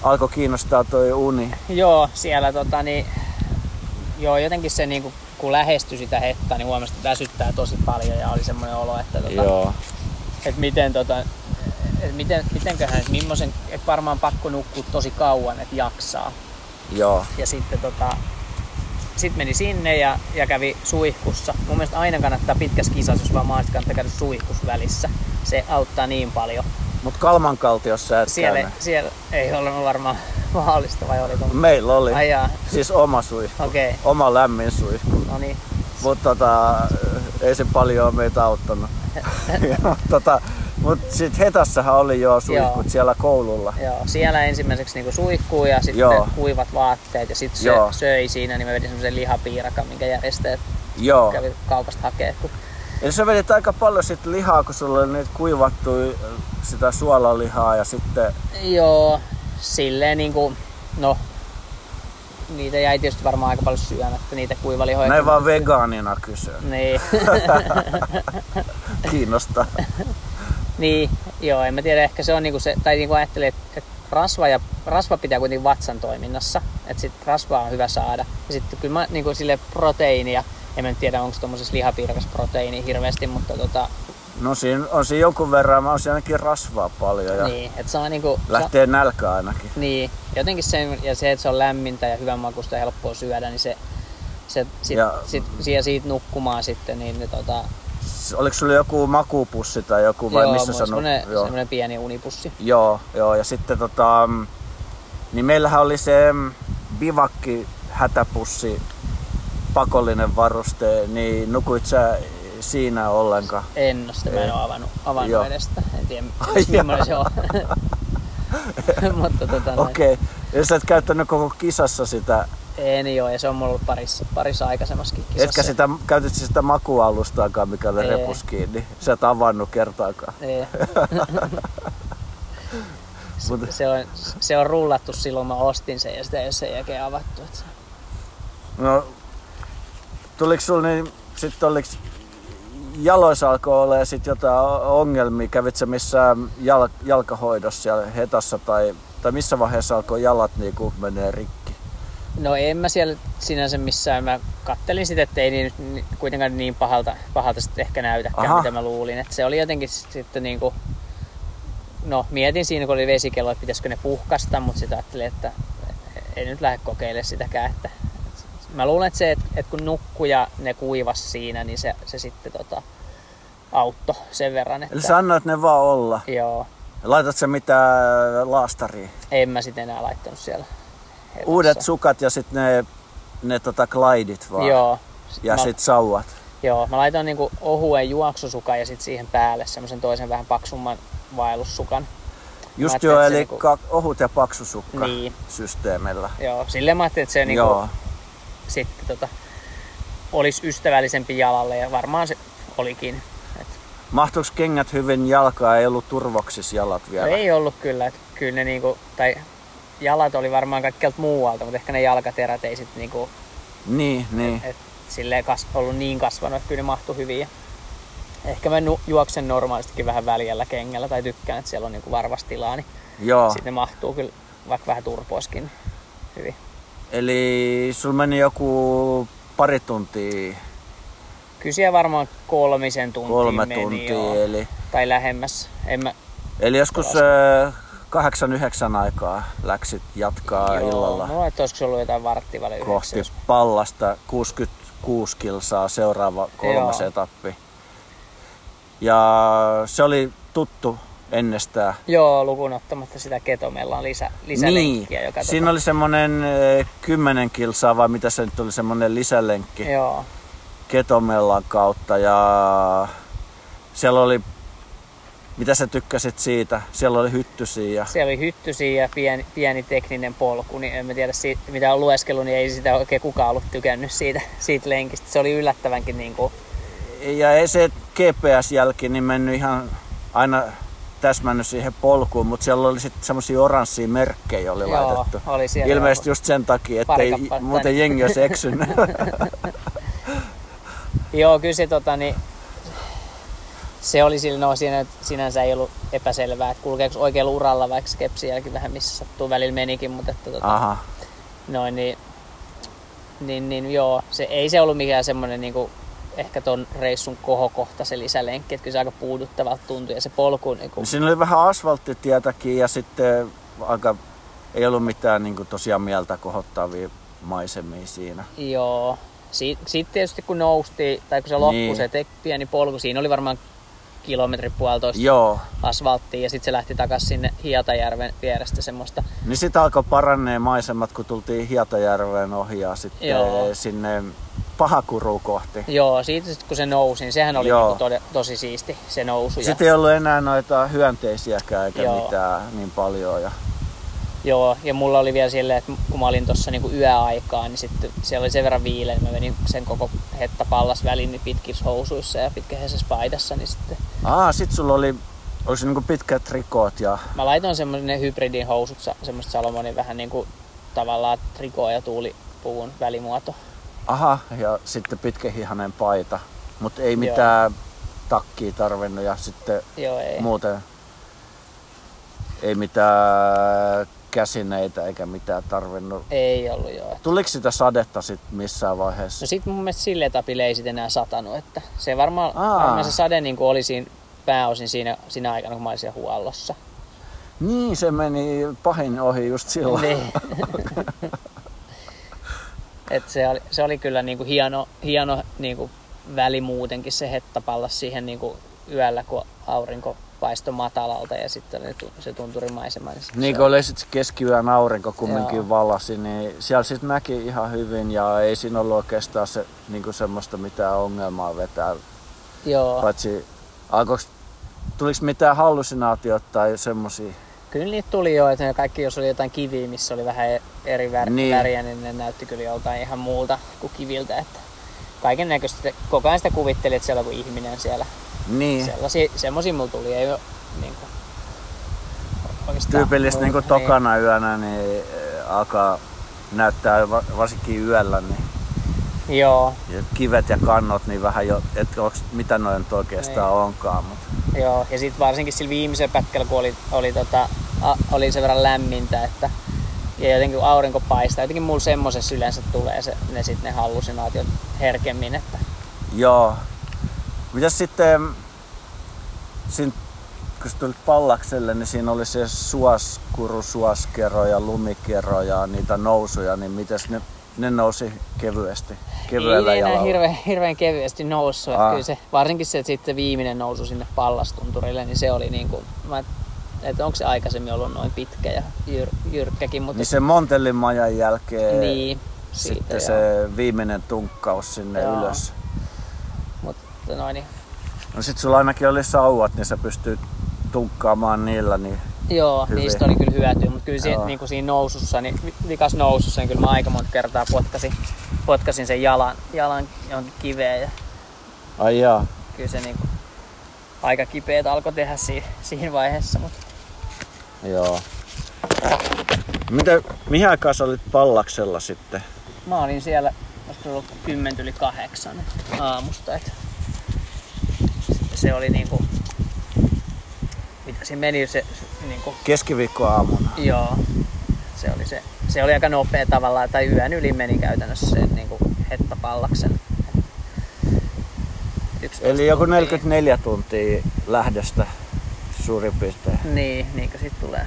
alkoi kiinnostaa toi uni. Joo, siellä tota niin, joo, jotenkin se niinku, kun lähestyi sitä hettaa, niin huomasi, että väsyttää tosi paljon ja oli semmoinen olo, että tota, Joo. että miten tota, että miten, mitenköhän, että millaisen, että varmaan pakko nukkua tosi kauan, että jaksaa. Joo. Ja sitten tota, sit meni sinne ja, ja kävi suihkussa. Mun mielestä aina kannattaa pitkässä kisassa, jos vaan mahdollista, kannattaa käydä suihkus välissä. Se auttaa niin paljon. Mut Kalmankaltiossa et Siellä, käynyt. siellä ei ollut varmaan mahdollista vai oliko? Meillä oli. Ai jaa, Siis oma suihku. Okay. Oma lämmin suihku. No niin. Mutta tota, ei se paljon meitä auttanut. [laughs] [laughs] Ja, tota, mut sit Hetassahan oli jo suihkut Joo. siellä koululla. Joo, siellä ensimmäiseksi niinku suihkuu ja sitten Joo. kuivat vaatteet ja sitten se söi siinä, niin mä vedin semmoisen lihapiirakan, minkä järjestäjät Joo. kävi kaupasta hakee. Kun... Eli sä vedit aika paljon sit lihaa, kun sulla oli niitä kuivattuja sitä suolalihaa ja sitten... Joo, silleen niinku, no, niitä jäi tietysti varmaan aika paljon syömättä, niitä kuivalihoja. Näin vaan vegaanina kysyä. Niin, [laughs] Kiinnostaa. niin, joo, en mä tiedä, ehkä se on niinku se, tai niinku ajattelin, että, että rasva, ja, rasva pitää kuitenkin vatsan toiminnassa, että sit rasvaa on hyvä saada. Ja sitten kyllä mä niinku sille proteiinia, en mä nyt tiedä onko tuommoisessa lihapiirakas proteiini hirveästi, mutta tota, No siinä on siinä jonkun verran, mä oon siinä ainakin rasvaa paljon ja niin, että saa niinku, sa, lähtee nälkä ainakin. niin, jotenkin se, ja se, että se on lämmintä ja hyvän makusta ja helppoa syödä, niin se, se sit, Ja- sit, sit, siitä nukkumaan sitten, niin ne, tota, Oliko sulla joku makupussi tai joku vai joo, missä on semmonen, nu- joo. semmonen pieni unipussi. Joo, joo, ja sitten tota, mm, niin meillähän oli se mm, bivakki hätäpussi, pakollinen varuste, niin nukuit sä siinä ollenkaan? En ole sitä, mä en ole avannut, avannut Joo. edestä. En tiedä, Ai millainen se on. Mutta tota. Okei, okay. ja sä et käyttänyt koko kisassa sitä, En joo, ja se on mulla ollut parissa, parissa aikaisemmaskin kisassa. etkä sitä, käytit sitä makualustaakaan, mikä oli repus kiinni. Sä et avannut kertaakaan. Ei. [laughs] Mut- se, on, se on rullattu silloin, mä ostin sen ja sitä ei ole sen jälkeen avattu. Et se- No, tuliko sulla niin, sitten oliks jaloissa alkoi olla sit jotain ongelmia? Kävit sä missään jal, jalkahoidossa siellä hetassa tai, tai missä vaiheessa alkoi jalat niinku menee rikki? No en mä siellä sinänsä missään. Mä kattelin sitä, että ei niin, ni- kuitenkaan niin pahalta, pahalta sitten ehkä näytäkään, Aha. mitä mä luulin. Että se oli jotenkin sitten niinku, no mietin siinä, kun oli vesikello, että pitäisikö ne puhkasta, mutta sitten ajattelin, että ei nyt lähde kokeilemaan sitäkään. Että, mä luulen, että se, että, että kun nukkuu ja ne kuivas siinä, niin se, se sitten tota, auttoi sen verran, että Eli sä annoit ne vaan olla. joo, Laitat sä mitään laastaria? en mä sitten enää laittanut siellä. hetassa. Uudet sukat ja sitten ne, ne tota glidit vaan. Joo. Ja Mä- sit sauvat. Joo, mä laitoin niinku ohuen juoksusukan ja sitten siihen päälle semmoisen toisen vähän paksumman vaellussukan. Just joo, se eli niinku- ohut ja paksu sukka Niin. systeemillä. Joo, silleen mä ajattelin, että se niinku Joo. Sitten tota, olisi ystävällisempi jalalle ja varmaan se olikin. Et Mahtuuko kengät hyvin jalkaa? Ei ollut turvoksissa jalat vielä. ei ollut kyllä, että kyllä ne niinku, tai jalat oli varmaan kaikkialta muualta, mutta ehkä ne jalkaterät ei sitten niinku, Niin, niin. et, silleen kas, ollut niin kasvanut, että kyllä ne mahtui hyvin. Ja ehkä mä nu- juoksen normaalistikin vähän väljällä kengällä tai tykkään, että siellä on niinku varvastilaa, niin Joo. sitten ne mahtuu kyllä vaikka vähän turpoiskin niin hyvin. Eli sul meni joku pari tuntia, Kyllä varmaan kolmisen tuntia kolme meni tuntia. joo. Eli, Tai lähemmäs. En mä, eli joskus äh, kahdeksan yhdeksän aikaa läksit jatkaa joo, illalla Mulla että olisiko ollut jotain varttia vai kohti pallasta 66 kilsaa seuraava kolmas Joo. etappi. Ja se oli tuttu ennestään. Joo, lukuun ottamatta sitä ketomellaan lisä, lisälenkkiä, joka Niin. Siinä oli semmonen eh, 10 kilsaa vai mitä se nyt oli, semmonen lisälenkki Joo, ketomellan kautta ja siellä oli, mitä sä tykkäsit siitä? Siellä oli hyttysiä ja siellä oli hyttysiä ja pieni, pieni tekninen polku, niin en mä tiedä siitä, mitä on lueskellut, niin ei sitä oikein kukaan ollut tykännyt siitä, siitä lenkistä. Se oli yllättävänkin niin kuin, ja ei se GPS-jälki niin mennyt ihan aina täsmännyt siihen polkuun, mutta siellä oli sitten semmoisia oranssia merkkejä oli Joo, laitettu. oli Ilmeisesti ollut. just sen takia, ettei kappaletta. muuten jengi olisi eksynyt. [laughs] Joo, kyllä se, tota, niin, se oli sillä, no, siinä, sinänsä ei ollut epäselvää, että kulkeeko oikealla uralla, vaikka skepsin jälki vähän missä sattuu välillä menikin, mutta että, tota, Aha. noin, niin, niin, niin, joo, se, ei se ollut mikään semmoinen niinku, ehkä ton reissun kohokohta se lisälenkki, että kyllä se aika puuduttavalta tuntui ja se polku niinku, Niin Siinä oli vähän asfalttitietäkin ja sitten aika, ei ollut mitään niin kuin tosiaan mieltä kohottavia maisemia siinä. joo. Sitten sit tietysti kun noustiin, tai kun se loppui Niin. se te, pieni polku, siinä oli varmaan kilometri puolitoista Joo, asfalttia ja sitten se lähti takaisin sinne Hietajärven vierestä semmoista niin sitten alkoi parannee maisemat, kun tultiin Hietajärven ohi ja sitten Joo. sinne Pahakuruun kohti. Joo, siitä sit kun se nousi, niin sehän oli Joo. niinku tode, tosi siisti se nousu. Ja, Sitten ei ollut enää noita hyönteisiäkään eikä Joo. mitään niin paljon. Ja... joo, ja mulla oli vielä silleen, että kun mä olin tuossa niinku yöaikaan, niin sitten siellä oli sen verran viileä, niin mä menin sen koko hetta pallas väliin niin pitkissä housuissa ja pitkäheisessä paidassa, niin sitten Aa, sit sulla oli, oli se niinku pitkät trikoot ja mä laitoin semmoinen hybridin housut, semmoista Salomonin vähän niinku tavallaan trikoa ja tuulipuvun välimuoto. Aha, ja sitten pitkähihanen paita. Mutta ei mitään takkia tarvinnut ja sitten Joo, ei. muuten ei mitään käsineitä eikä mitään tarvinnut. Ei ollut joo. Tuliko sitä sadetta sitten missään vaiheessa? No sit mun mielestä sille etapille ei sit enää satanut, että se varmaan, Aa. varmaan se sade niin oli siinä, pääosin siinä, siinä aikana, kun mä olin siellä huollossa. Niin, se meni pahin ohi just silloin. Niin. [laughs] Et se, oli, se oli kyllä niinku hieno, hieno niinku väli muutenkin se hettapallas siihen niinku yöllä, kun aurinko paistoi matalalta ja sitten oli se tunturimaisema. Niin, Niin se kuin oli sit keskiyön aurinko kumminkin Joo. vallasi, niin siellä sitten näki ihan hyvin ja ei siinä ollut oikeastaan se, niin semmoista mitään ongelmaa vetää. Joo, Paitsi alkoiks, tuliko mitään hallusinaatiot tai semmosia? Kyllä niitä tuli jo, että ne kaikki jos oli jotain kiviä, missä oli vähän eri vär- Niin. niin. väriä, niin ne näytti kyllä joltain ihan muulta kuin kiviltä. Että kaiken näköistä, koko ajan sitä kuvittelin, että siellä on ihminen siellä. Niin, Sellaisia, semmosia mulla tuli, ei ole niin kuin, tyypillistä niin kuin tokana yönä niin eh, alkaa näyttää va- varsinkin yöllä, niin Niin. Joo, ja kivet ja kannot, niin vähän jo, että onks, mitä noin nyt oikeastaan Niin. onkaan. Mutta joo. Ja sitten varsinkin sillä viimeisellä pätkällä, kun oli, oli, tota, oli sen verran lämmintä, että ja jotenkin kun aurinko paistaa, jotenkin mulla semmosessa yleensä tulee se, ne, sit ne hallusinaatiot herkemmin, että Joo. Mitäs sitten, siinä, kun sä tulit pallakselle, niin siinä oli se suoskuru, suoskero ja lumikero ja niitä nousuja, niin mitäs ne, ne nousi kevyesti, kevyellä ei enää jalalla? hirveän, hirveän kevyesti noussut. Kyllä se, varsinkin se, että sitten viimeinen nousu sinne pallastunturille, niin se oli niin kuin, mä, että onko se aikaisemmin ollut noin pitkä ja jyr, jyrkkäkin, mutta Niin se Montellin majan jälkeen niin, siitä sitten joo. se viimeinen tunkkaus sinne Joo. ylös. Mutta noin, niin, No sit sulla ainakin oli sauvat, niin sä pystyt tunkkaamaan niillä, niin joo, Hyvin. niistä oli kyllä hyötyä, mutta kyllä siinä, niin kuin siinä nousussa, niin vi- vikas nousussa, niin kyllä mä aika monta kertaa potkasin, potkasin sen jalan, jalan johonkin kiveen ja ai jaa. kyllä se niin kuin, aika kipeät alkoi tehdä siinä, siinä vaiheessa, mutta Joo. Mitä, mihin aikaan sä olit pallaksella sitten? Mä olin siellä, olisiko se ollut 10 yli kahdeksan aamusta. Et sitten se oli niinku, mitä siinä meni se niinku, Keskiviikkoaamuna. joo, se oli se, se oli aika nopea tavallaan, tai yön yli meni käytännössä se niinku hettapallaksen. 11 Eli joku tuntia. 44 tuntia lähdöstä suurin piirtein. Niin, niinkö sit tulee.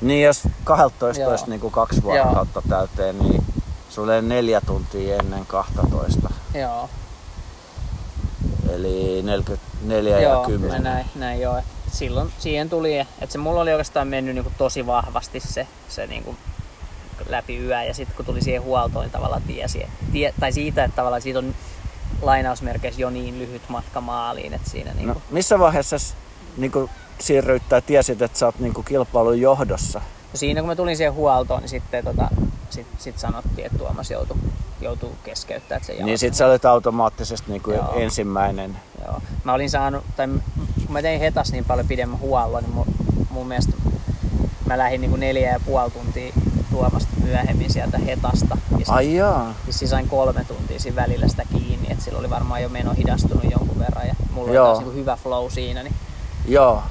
Niin jos 12 Joo. olisi niin kuin kaksi vuorokautta täyteen, niin sulle neljä tuntia ennen 12. Joo, Eli 44 joo ja kyllä se 10. näin, näin joo. Silloin siihen tuli, että se mulla oli oikeastaan mennyt niinku tosi vahvasti se, se niinku läpi yö ja sitten kun tuli siihen huoltoon, niin tavallaan tiesi, tie, tai siitä, että tavallaan siitä on lainausmerkeissä jo niin lyhyt matka maaliin, että siinä niinku, No, missä vaiheessa niin kuin siirryit tai tiesit, että sä oot niin kuin kilpailun johdossa? No siinä kun mä tulin siihen huoltoon, niin sitten tota, sit, sit sanottiin, että Tuomas joutui, joutuu keskeyttämään, että se Niin sit sä olet automaattisesti niin kuin Joo. ensimmäinen. Joo. Mä olin saanut, tai kun mä tein hetas niin paljon pidemmän huollon, niin mun, mun mielestä mä lähdin niin kuin neljä ja puoli tuntia Tuomasta myöhemmin sieltä hetasta. Ja Ai jaa. siis sain kolme tuntia siinä välillä sitä kiinni, että sillä oli varmaan jo meno hidastunut jonkun verran ja mulla Joo. oli taas niin kuin hyvä flow siinä. Niin. Joo.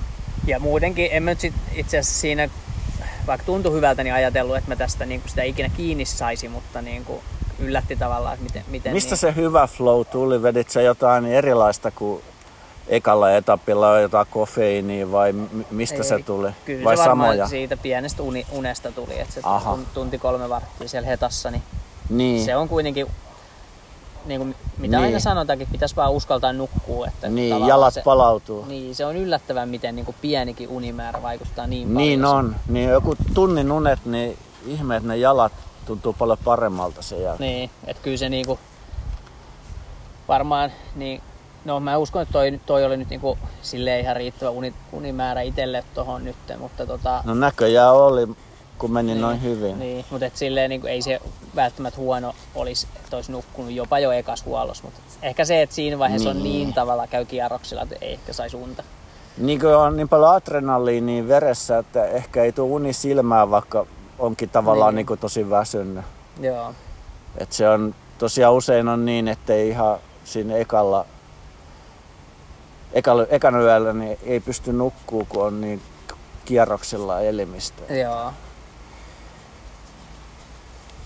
Ja muutenkin en mä nyt sit itse asiassa siinä, vaikka tuntui hyvältä, niin ajatellut, että mä tästä niin kuin sitä ikinä kiinni saisi, mutta niin kuin yllätti tavallaan, että miten, miten Mistä niin, se hyvä flow tuli? Vedit sä jotain erilaista kuin ekalla etapilla jotain kofeiiniä vai mistä Ei, se tuli? Kyllä vai se varmaan samoja? siitä pienestä uni, unesta tuli, että se Aha. tun- tunti kolme varttia siellä hetassa, niin, Niin. se on kuitenkin, niin kuin, mitä Niin. aina sanotaankin, pitäisi vaan uskaltaa nukkua. Että Niin, jalat se, palautuu. Niin, se on yllättävän, miten niin kuin pienikin unimäärä vaikuttaa niin paljon. Niin on. Niin joku tunnin unet, niin ihme, että ne jalat tuntuu paljon paremmalta sen jälkeen. Niin, että kyllä se niinku varmaan, niin, no mä uskon, että toi, toi oli nyt niinku silleen ihan riittävä uni, unimäärä itselle tohon nyt, mutta tota, No näköjään oli, kun meni Niin, noin hyvin. Niin, mutta et silleen niin ei se välttämättä huono olisi, että olisi nukkunut jopa jo ekas huollossa. Mutta ehkä se, että siinä vaiheessa on Niin. niin tavalla käy kierroksilla, että ei ehkä saisi unta. Niin kuin on niin paljon adrenaliinia veressä, että ehkä ei tule uni silmään, vaikka onkin tavallaan Niin. niin. Niin tosi väsynyt. Joo, Et se on tosiaan usein on niin, että ei ihan siinä ekalla, ekalla ekana yöllä niin ei pysty nukkuu, kun on niin kierroksilla elimistä. joo,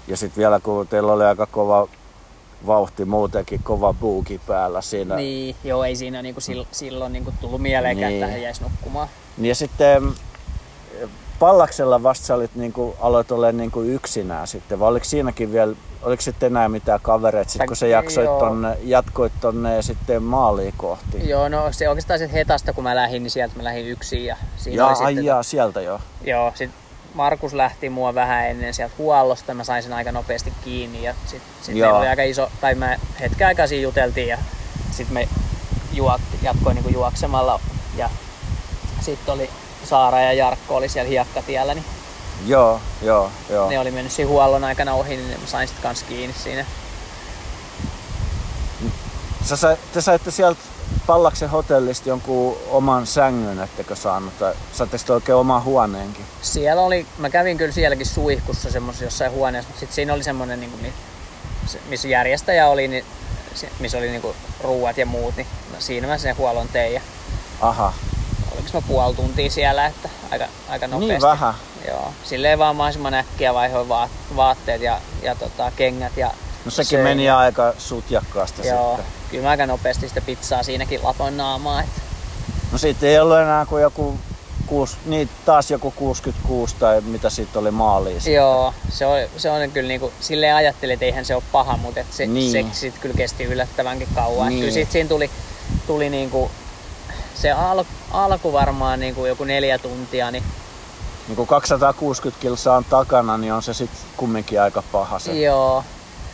Ja sitten vielä kun teillä oli aika kova vauhti muutenkin, kova buuki päällä siinä. niin, joo, ei siinä niinku sil, silloin niinku tullut mieleenkään, Niin. että hän jäisi nukkumaan. Ja sitten pallaksella vasta sä olit niinku, aloit olla niinku yksinään sitten, vai oliko siinäkin vielä, oliko sitten enää mitään kavereita, sit, kun sä jaksoit Joo. tonne, jatkoit tonne sitten maaliin kohti? Joo, no se oikeastaan sit hetasta, kun mä lähdin, niin sieltä mä lähdin yksin ja siinä Ja oli sitten, jaa, sieltä jo. Joo, sit Markus lähti mua vähän ennen sieltä huollosta, mä sain sen aika nopeasti kiinni ja sit, sit oli aika iso, tai mä hetken aikaa siinä juteltiin ja sit me juokti, jatkoin niinku juoksemalla ja sitten oli Saara ja Jarkko oli siellä hiekkatiellä, niin Joo, joo, joo. ne oli mennyt siinä huollon aikana ohi, niin mä sain sit kans kiinni siinä. Sä te saitte sieltä Pallaksen hotellista jonkun oman sängyn, ettekö saanut? Tai saitteko te oikein oman huoneenkin? Siellä oli, mä kävin kyllä sielläkin suihkussa semmoisessa jossain huoneessa, mutta sitten siinä oli semmoinen, niin kuin, missä järjestäjä oli, niin, missä oli niin kuin, ruuat ja muut, niin no, siinä mä sen huollon tein ja Aha, oliko mä puoli tuntia siellä, että aika, aika nopeasti. niin vähän. Joo, silleen vaan mahdollisimman äkkiä vaihoin vaat, vaatteet ja, ja tota, kengät ja No sekin söin. meni aika sutjakkaasti Joo, sitten. Kyllä mä aika nopeasti sitä pizzaa siinäkin lapoin naamaa. Että, No siitä ei ollut enää kuin joku kuusi, niin taas joku 66 tai mitä siitä oli maaliin. sitten. Joo, se on, se on kyllä niinku, silleen ajattelin, että eihän se ole paha, mutta et se, Niin. se sit kyllä kesti yllättävänkin kauan. Niin. Niin. Kyllä sit siinä tuli, tuli niinku, se al, alku varmaan niinku joku neljä tuntia, niin Niin kun 260 kilsaa on takana, niin on se sitten kumminkin aika paha se joo,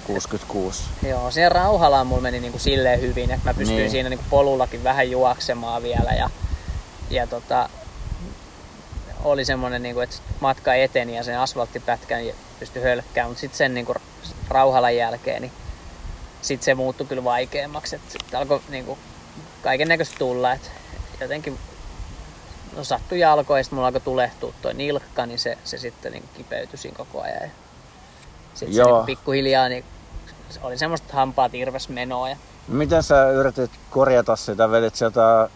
66. joo, siinä Rauhalaan mulla meni niinku silleen hyvin, että mä pystyin Niin. niin. siinä niinku polullakin vähän juoksemaan vielä ja, ja tota, oli semmonen, niinku, että matka eteni ja sen asfalttipätkän pystyi hölkkään, mutta sitten sen niinku Rauhalan jälkeen, niin sitten se muuttui kyllä vaikeammaksi. Että sitten alkoi niinku kaiken näköistä tulla, että jotenkin no, sattui jalkoja ja sitten mulla alkoi tulehtua toi nilkka, niin se, se sitten niinku kipeytyi siinä koko ajan. Ja sitten se niinku pikkuhiljaa niin oli semmoista hampaat irves menoa ja Miten sä yritit korjata sitä? Vedit sieltä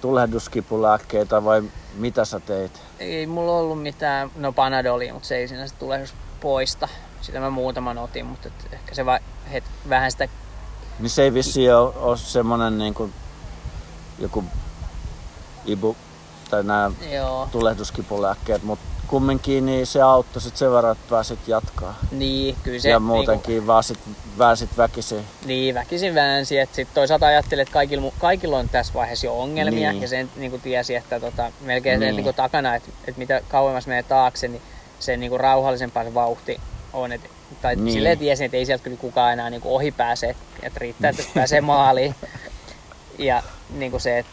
tulehduskipulääkkeitä vai mitä sä teit? Ei mulla ollut mitään, no Panadolia, mutta se ei sinänsä tulehdus poista. Sitä mä muutaman otin, mutta et ehkä se va, het, vähän sitä... Niin se ei vissiin ole, ole semmonen niin kuin joku ibu tai nämä tulehduskipulääkkeet, mutta kumminkin niin se auttoi sit sen verran, että pääsit jatkaa. Niin, kyllä se... ja muutenkin niinku, vaan sit väänsit väkisin. Niin, väkisin väänsi. Että sit toisaalta ajattelin, että kaikilla, kaikilla on tässä vaiheessa jo ongelmia. Niin. Ja sen niin kuin tiesi, että tota, melkein Niin. sen niin kuin takana, että, että mitä kauemmas menee taakse, niin se niin kuin rauhallisempaa se vauhti on. Et, tai Niin. niin. silleen tiesin, että ei sieltä kyllä kukaan enää niin kuin ohi pääse. Että riittää, että pääsee [laughs] maaliin. Ja niin kuin se, että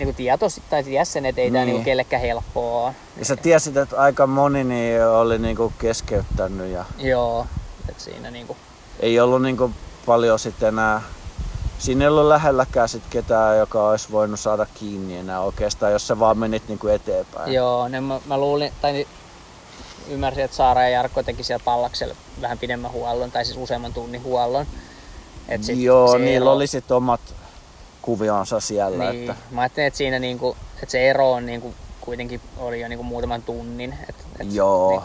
niin kuin tietos, tai että ei niin. tämä Niin. niin kuin kellekään helppoa ole. Ja sä tiesit, että aika moni niin oli niinku keskeyttänyt ja Joo, että siinä niin kuin, ei ollut niinku paljon sitten enää Siinä ei ollut lähelläkään sit ketään, joka olisi voinut saada kiinni enää oikeastaan, jos sä vaan menit niinku eteenpäin. Joo, ne mä, mä luulin, tai niin ymmärsin, että Saara ja Jarkko teki siellä pallaksella vähän pidemmän huollon, tai siis useamman tunnin huollon. Et sit Joo, niillä oli sit omat kuvionsa siellä. Niin, Että, mä ajattelin, että siinä niinku, että se ero on niinku, kuitenkin oli jo niinku muutaman tunnin. Et, et, joo, Niin,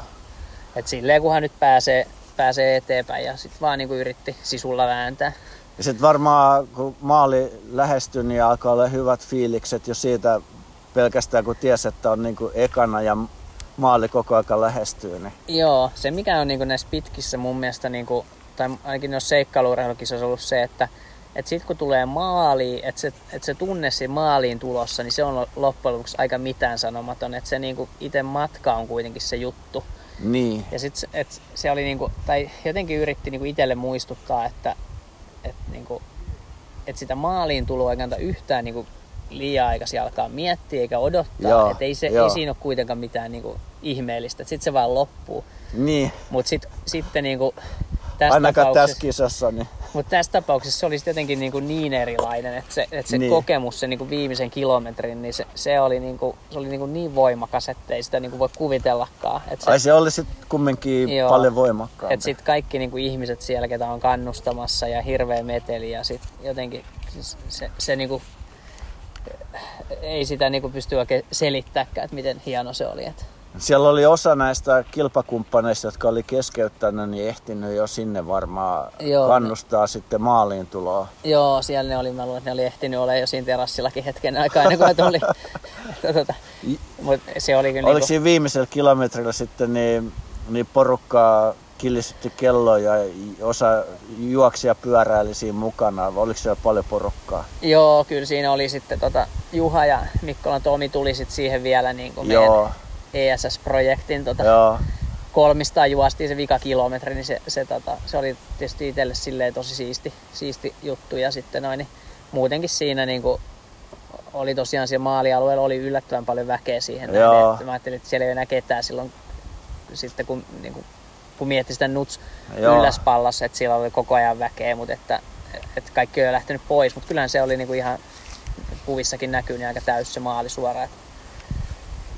et silleen kunhan nyt pääsee, pääsee eteenpäin ja sitten vaan niinku yritti sisulla vääntää. Ja sitten varmaan kun maali lähestyi, niin alkaa olla hyvät fiilikset jo siitä pelkästään kun ties, että on niinku ekana ja maali koko ajan lähestyy. Niin. Joo, se mikä on niinku näissä pitkissä mun mielestä, niinku, tai ainakin noissa seikkailuurheilukisoissa ollut se, että et sit kun tulee maali, että se, et se tunne siinä maaliin tulossa, niin se on loppujen lopuksi aika mitään sanomaton. Että se niinku itse matka on kuitenkin se juttu. Niin, Ja sit se- et se oli niinku, tai jotenkin yritti niinku itselle muistuttaa, että et niinku, et sitä maaliin tuloa ei kannata yhtään niinku liian aikaisin alkaa miettiä eikä odottaa. Että ei, se, joo. ei siinä ole kuitenkaan mitään niinku ihmeellistä. Sitten se vaan loppuu. niin. Mutta sit, sitten niinku, tässä Ainakaan tässä kisassa. Niin. Mut tässä tapauksessa se oli jotenkin niinku niin erilainen, että se, et se Niin. niin. kokemus, se niinku viimeisen kilometrin, niin se, se oli, niinku, se oli niinku niin voimakas, että ei sitä niinku voi kuvitellakaan. Et se, Ai se oli sitten kumminkin Joo. paljon voimakkaampi. et sit kaikki niinku ihmiset siellä, ketä on kannustamassa ja hirveä meteli ja sit jotenkin siis se, se niinku, ei sitä niinku pysty oikein selittämään, että miten hieno se oli. Et. Siellä oli osa näistä kilpakumppaneista, jotka oli keskeyttänyt, niin ehtinyt jo sinne varmaan Joo, kannustaa sitten maaliin tuloa. Joo, siellä ne oli, mä luulen, että ne oli ehtinyt olla jo siinä terassillakin hetken aikaa ennen kuin tuli. Että [laughs] tota, mut se oli kyllä Oliko niinku, siinä viimeisellä kilometrillä sitten niin, niin porukkaa killistytti kelloa ja osa juoksi ja pyöräili siinä mukana? Oliko siellä paljon porukkaa? Joo, kyllä siinä oli sitten tota, Juha ja Mikkolan Tomi tuli sitten siihen vielä niin kuin meidän Joo, ESS-projektin tota, joo. kolmistaan juostiin se vika kilometri, niin se, se, tota, se oli tietysti itselle silleen tosi siisti, siisti juttu. Ja sitten noin, niin muutenkin siinä niin kuin, oli tosiaan siellä maalialueella oli yllättävän paljon väkeä siihen. Joo. että mä ajattelin, että siellä ei enää ketään silloin, sitten kun, niin kuin, kun mietti sitä nuts Joo. ylläspallassa, että siellä oli koko ajan väkeä, mutta että, että kaikki on jo lähtenyt pois. Mutta kyllähän se oli niin kuin ihan kuvissakin näkyy niin aika täys se maali suoraan.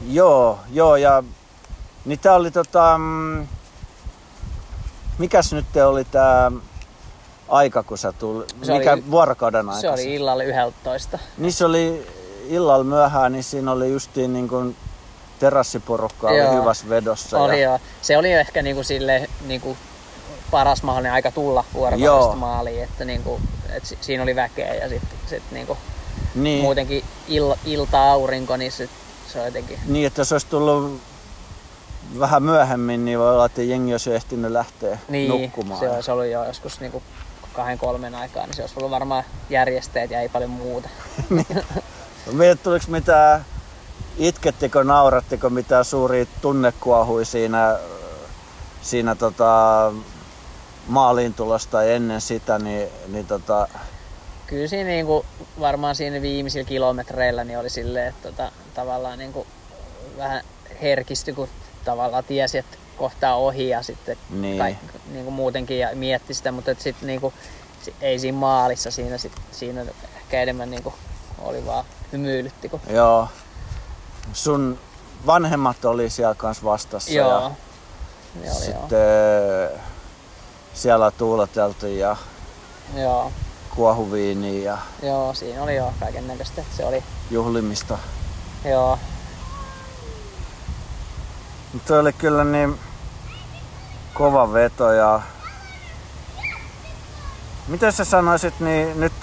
Joo, joo ja niin tää oli tota, mm, mikäs nyt te oli tää aika kun sä tuli, Se mikä oli- vuorokauden aika? Se oli illalla 11. Niin se oli illalla myöhään, niin siinä oli justiin niin kuin terassiporukka oli Joo. hyvässä vedossa. Oli ja, joo. Se oli ehkä niinku sille niinku paras mahdollinen aika tulla vuorokaudesta maaliin, että niinku, et si- siinä oli väkeä ja sitten sit niinku niin, muutenkin il, ilta-aurinko, niin sit se on jotenkin... niin, että jos olisi tullut vähän myöhemmin, niin voi olla, että jengi olisi ehtinyt lähteä Niin, nukkumaan. se olisi ollut jo joskus niinku kahden kolmen aikaa, niin se olisi ollut varmaan järjesteet ja ei paljon muuta. [laughs] Mietit, tuliko mitään, itkettikö, naurattiko mitään suuria tunnekuohui siinä, siinä tota, maaliin tulosta ennen sitä, niin, niin tota, Kyllä siinä niinku, varmaan siinä viimeisillä kilometreillä niin oli silleen, että tota, tavallaan niinku, vähän herkistyi, kun tavallaan tiesi, että kohtaa ohi ja sitten Niin. kaik, niinku muutenkin ja mietti sitä, mutta et sit niinku, ei siinä maalissa siinä, sit, siinä ehkä enemmän niinku, oli vaan hymyilytti. Kun, joo, sun vanhemmat oli siellä kanssa vastassa joo, ja ne oli sitten siellä tuuleteltiin ja joo. Joo. kuohuviiniä ja Joo, siinä oli jo kaiken näköistä. Se oli, juhlimista. joo, Mutta oli kyllä niin kova veto ja Miten sä sanoisit, niin nyt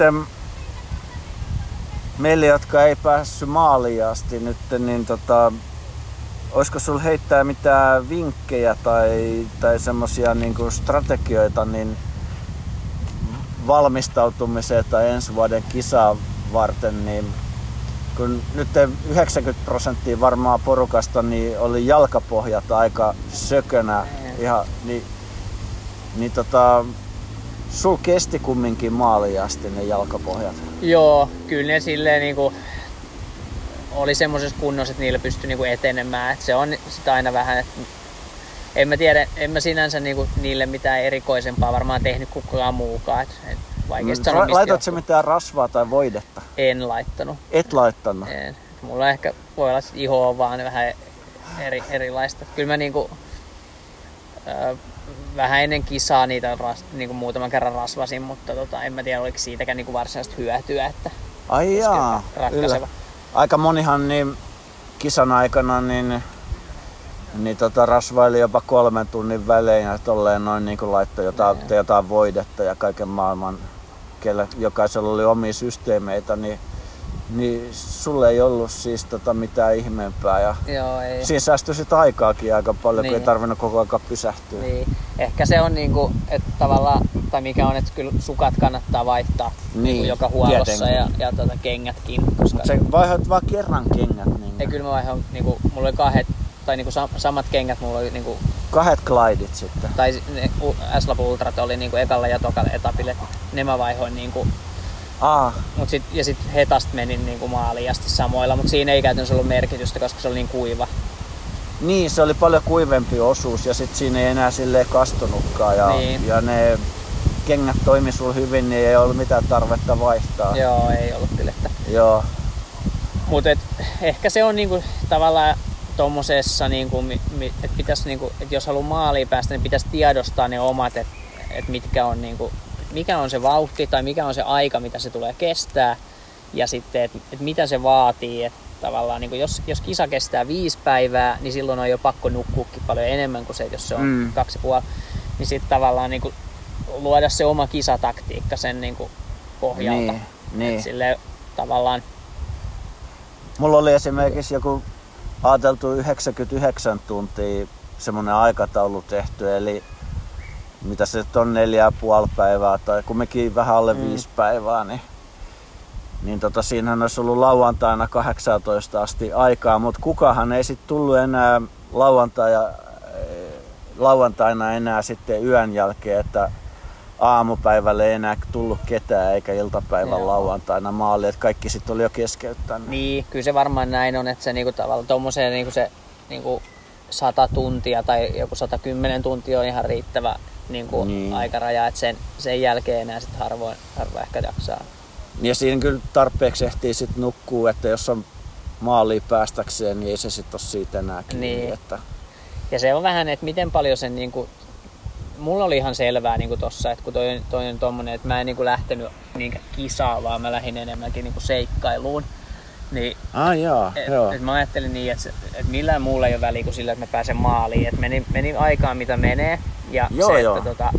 meille, jotka ei päässyt maaliin asti nyt, niin tota, olisiko sul heittää mitään vinkkejä tai, tai semmosia niinku strategioita niin valmistautumiseen tai ensi vuoden kisaa varten, niin kun nyt 90 prosenttia varmaan porukasta niin oli jalkapohjat aika sökönä ihan, niin, niin tota, sul kesti kumminkin maaliin asti ne jalkapohjat. joo, kyllä ne silleen niinku, oli semmoisessa kunnossa, että niillä pystyi niinku etenemään. Et se on sitä aina vähän, että en mä tiedä, en mä sinänsä niinku niille mitään erikoisempaa varmaan tehnyt kuin kukaan muukaan. Et, et vaikeasti Laitat johtuu. mitään rasvaa tai voidetta? En laittanut. Et laittanut. En. Mulla ehkä voi olla, että iho on vaan vähän eri, erilaista. Kyllä mä niinku, ö, vähän ennen kisaa niitä ras, niinku muutaman kerran rasvasin, mutta tota, en mä tiedä oliko siitäkään niinku varsinaista hyötyä, että Ai jaa, ratkaiseva. Aika monihan niin kisan aikana niin, niin tota, rasvaili jopa kolmen tunnin välein ja tolleen noin niin laittoi jotain, Joo. jotain voidetta ja kaiken maailman, kelle, jokaisella oli omia systeemeitä, niin, niin sulle ei ollut siis tota mitään ihmeempää. Ja Joo, ei. siinä säästyi sit aikaakin aika paljon, niin. kun ei Niin. tarvinnut koko ajan pysähtyä. Niin. Ehkä se on niinku, että tavallaan, tai mikä on, että kyllä sukat kannattaa vaihtaa Niin, niinku joka huollossa tietenkin. ja, ja tota, kengätkin, koska Mut sä vaihdat vaan kerran kengät. Niin ei, kyllä mä vaihdoin, niinku, mulla oli kahdet, tai niinku sam- samat kengät mulla oli niinku Kahdet glidit sitten. tai ne S-Lab Ultrat oli niinku ekalla ja tokalla etapille. Ne mä vaihoin niinku, Ah, mut sit, ja sitten hetast menin niinku maaliin asti samoilla, mutta siinä ei käytännössä ollut merkitystä, koska se oli niin kuiva. Niin, se oli paljon kuivempi osuus ja sit siinä ei enää silleen kastunutkaan ja, Niin. ja ne kengät toimi sul hyvin, niin ei ollut mitään tarvetta vaihtaa. Joo, ei ollut kyllä. Joo. Mutta ehkä se on niinku tavallaan tommosessa, niinku, mi, mi, että pitäis, niinku, et jos haluaa maaliin päästä, niin pitäisi tiedostaa ne omat, että et mitkä on, niinku, mikä on se vauhti tai mikä on se aika, mitä se tulee kestää. Ja sitten, että et mitä se vaatii. Että tavallaan, niinku, jos, jos kisa kestää viisi päivää, niin silloin on jo pakko nukkuukin paljon enemmän kuin se, jos se on Mm. kaksi puoli. Niin sitten tavallaan niinku, luoda se oma kisataktiikka sen niinku, pohjalta. Niin, niin. Sille tavallaan Mulla oli esimerkiksi joku ajateltu 99 tuntia semmonen aikataulu tehty, eli mitä se on neljä ja puoli päivää tai kumminkin vähän alle mm. viisi päivää, niin, niin tota, siinähän olisi ollut lauantaina 18 asti aikaa, mutta kukahan ei sitten tullut enää lauantaina, lauantaina enää sitten yön jälkeen, että aamupäivälle ei enää tullut ketään eikä iltapäivän Joo. lauantaina maali, että kaikki sitten oli jo keskeyttänyt. Niin, kyllä se varmaan näin on, että se niinku tavallaan tommoseen niinku se niinku 100 tuntia tai joku 110 tuntia on ihan riittävä niinku Niin. aikaraja, että sen, sen jälkeen enää sit harvoin, harvoin ehkä jaksaa. Ja siinä kyllä tarpeeksi ehtii sitten nukkuu, että jos on maaliin päästäkseen, niin ei se sitten ole siitä enää kiinni. Niin. Että, Ja se on vähän, että miten paljon sen niinku, mulla oli ihan selvää niinku tossa, että kun toi, toi on tommonen, että mä en niinku lähtenyt niinkään kisaa, vaan mä lähdin enemmänkin niinku seikkailuun. Niin ah, jaa, Et, joo. et mä ajattelin niin, että, et millään muulla ei ole väliä kuin sillä, että mä pääsen maaliin. Et meni, meni aikaan mitä menee. Ja Joo, se, joo. että tota,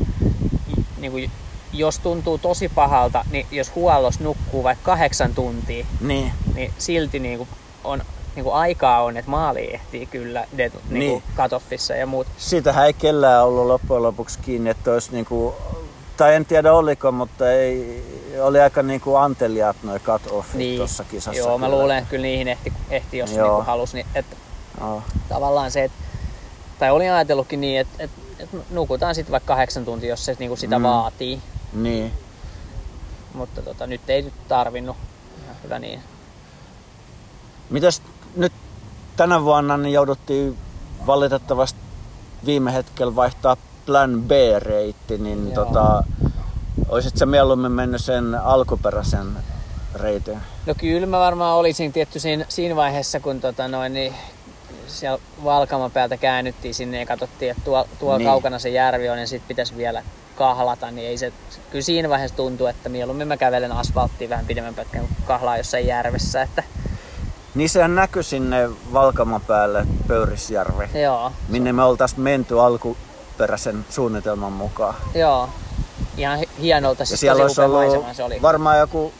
niin kuin, jos tuntuu tosi pahalta, niin jos huollossa nukkuu vaikka kahdeksan tuntia, Niin, niin silti niin kuin on, niin kuin aikaa on, että maali ehtii kyllä dead, niin kuin Niin. katoffissa ja muut. siitähän ei kellään ollut loppujen lopuksi kiinni, että olisi niinku, tai en tiedä oliko, mutta ei, oli aika niinku anteliaat noi cut-offit Niin, tuossa kisassa. joo, mä kyllä. luulen, että kyllä niihin ehti, ehti jos Joo. niin kuin halusi. Niin, että Joo. tavallaan se, että, tai olin ajatellutkin niin, että, että, että nukutaan sitten vaikka kahdeksan tuntia, jos se niin kuin sitä mm. vaatii. Niin. Mutta tota, nyt ei nyt tarvinnut. Ihan hyvä niin. Mitäs nyt tänä vuonna niin jouduttiin valitettavasti viime hetkellä vaihtaa plan B-reitti, niin Joo. tota, olisit sä mieluummin mennyt sen alkuperäisen reitin? No kyllä mä varmaan olisin tietty siinä, siinä vaiheessa, kun tota noin, niin siellä Valkaman päältä käännyttiin sinne ja katsottiin, että tuolla, tuolla Niin. kaukana se järvi on ja sitten pitäisi vielä kahlata, niin ei se, kyllä siinä vaiheessa tuntuu, että mieluummin mä kävelen asfalttiin vähän pidemmän pätkän kuin kahlaa jossain järvessä, että Niin sehän näkyi sinne Valkaman päälle Pöyrisjärvi, joo, minne me oltais menty alkuperäisen suunnitelman mukaan. joo, ihan hi- hienolta, Ja siis siellä olisi ollut se oli. varmaan joku,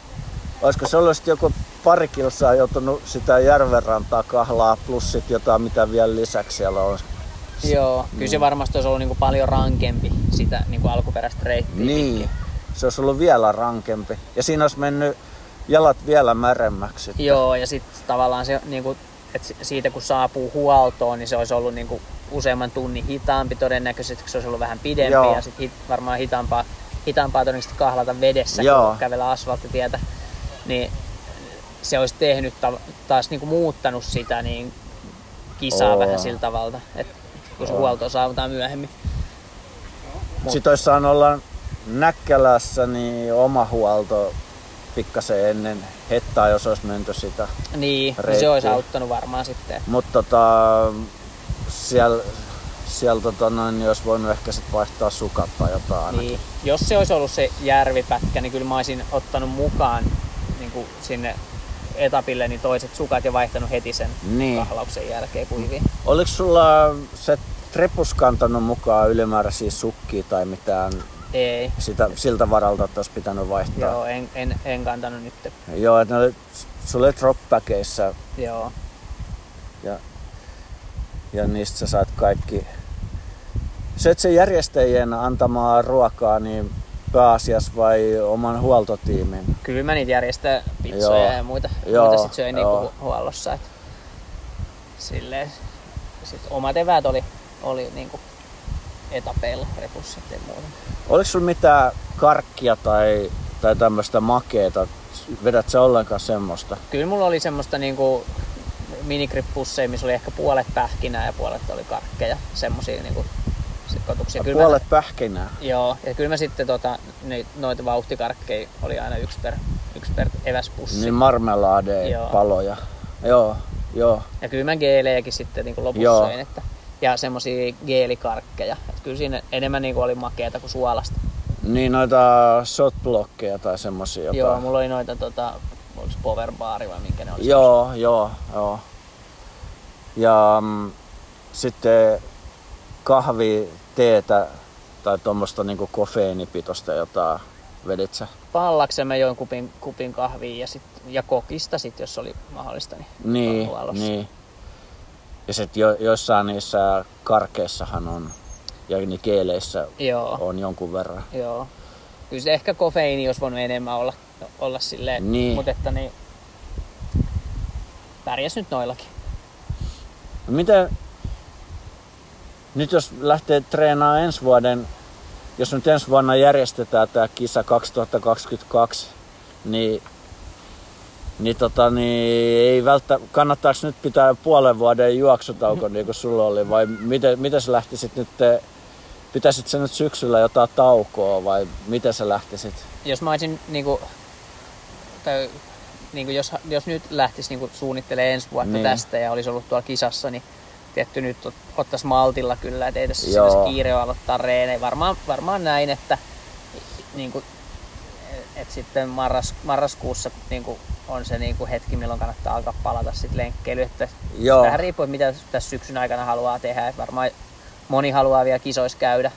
olisiko se ollut joku pari kilsaa joutunut sitä järvenrantaa kahlaa, plus sit jotain mitä vielä lisäksi siellä on. Joo, kyllä se varmasti olisi ollut niinku paljon rankempi sitä niinku alkuperäistä reittiä Niin, pitkin. se olisi ollut vielä rankempi. Ja siinä olisi mennyt jalat vielä märemmäksi. sitten. Joo, ja sitten tavallaan se, niinku, että siitä kun saapuu huoltoon, niin se olisi ollut niinku useamman tunnin hitaampi todennäköisesti, kun se olisi ollut vähän pidempi Joo. ja sitten hit, varmaan hitaampaa, hitaampaa todennäköisesti kahlata vedessä, Joo. kun kävellä asfalttitietä. Niin se olisi tehnyt ta- taas niinku muuttanut sitä niin kisaa Oo. vähän sillä tavalla, että kun se huolto saavutaan myöhemmin. Mut- Sitten olisi saanut olla Näkkälässä niin oma huolto pikkasen ennen hettaa, jos olisi menty sitä. Niin, niin se reittiä. olisi auttanut varmaan sitten. Mutta tota, siellä, siellä tota noin, niin olisi voinut ehkä sit vaihtaa sukat tai jotain ainakin. Niin, jos se olisi ollut se järvipätkä, niin kyllä mä olisin ottanut mukaan niin kuin sinne etapille niin toiset sukat ja vaihtanut heti sen Niin. kahlauksen jälkeen kuiviin. Oliko sulla se trepus kantanut mukaan ylimääräisiä sukkia tai mitään Ei, sitä, siltä varalta, että olisi pitänyt vaihtaa? joo, en, en, en kantanut nyt. Joo, että ne oli dropbaggeissa Joo, ja, ja niistä sä saat kaikki. Söit se järjestäjien antamaa ruokaa niin pääasiassa vai oman huoltotiimin? kyllä mä niitä järjestää pizzoja Joo. ja muita, Joo, muita sit söin joo. niinku hu- huollossa. Et silleen, sit omat eväät oli, oli niinku etapeilla repussa ja muuta. Oliko sulla mitään karkkia tai, tai tämmöistä makeeta? Vedät sä ollenkaan semmoista? Kyllä mulla oli semmoista niinku minikrippusseja, missä oli ehkä puolet pähkinää ja puolet oli karkkeja. Semmosia niinku sekoituksia. Kyllä mä- Puolet pähkinää. Joo, ja kyllä mä sitten tota, noita vauhtikarkkeja oli aina yksi per, yksi per eväspussi. Niin marmelaadeja, Joo. paloja. Joo, joo. Ja kyllä mä geelejäkin sitten niin lopussa Joo. söin, että, ja semmosia geelikarkkeja. Kyllä siinä enemmän niin oli makeata kuin suolasta. Niin noita shotblokkeja tai semmosia jopa. Joo, mulla oli noita, tota, oliko powerbaari vai minkä ne oli? Joo, joo, joo. Ja mm, sitten kahvi, teetä tai tuommoista niinku kofeiinipitoista jotain vedit sä? Pallaksen mä join kupin, kupin kahvia ja, sit, ja kokista sit, jos oli mahdollista. Niin, Niin, niin. Ja sitten jo, joissain niissä karkeissahan on, ja niin keeleissä Joo, on jonkun verran. joo. Kyllä se ehkä kofeiini olisi voinut enemmän olla, olla silleen, Niin. mutta että niin, pärjäs nyt noillakin. No Miten, nyt jos lähtee treenaamaan ensi vuoden, jos nyt ensi vuonna järjestetään tämä kisa 2022, niin, niin, tota, niin ei välttämättä, kannattaako nyt pitää puolen vuoden juoksutauko [laughs] niin kuin sulla oli, vai miten, miten sä lähtisit nyt, pitäisit sä nyt syksyllä jotain taukoa, vai miten sä lähtisit? jos mä olisin niinku, tai, niinku jos, jos nyt lähtisi niinku suunnittelemaan ensi vuotta Niin. tästä ja olisi ollut tuolla kisassa, niin tietty nyt ot- ottais maltilla kyllä, että ei tässä kiire aloittaa reenejä. Varmaan, varmaan näin, että niinku, et sitten marras, marraskuussa niinku, on se niinku hetki, milloin kannattaa alkaa palata sit lenkkeilyyn. Että Joo. Vähän riippuu, mitä tässä syksyn aikana haluaa tehdä. Et varmaan moni haluaa vielä kisoissa käydä,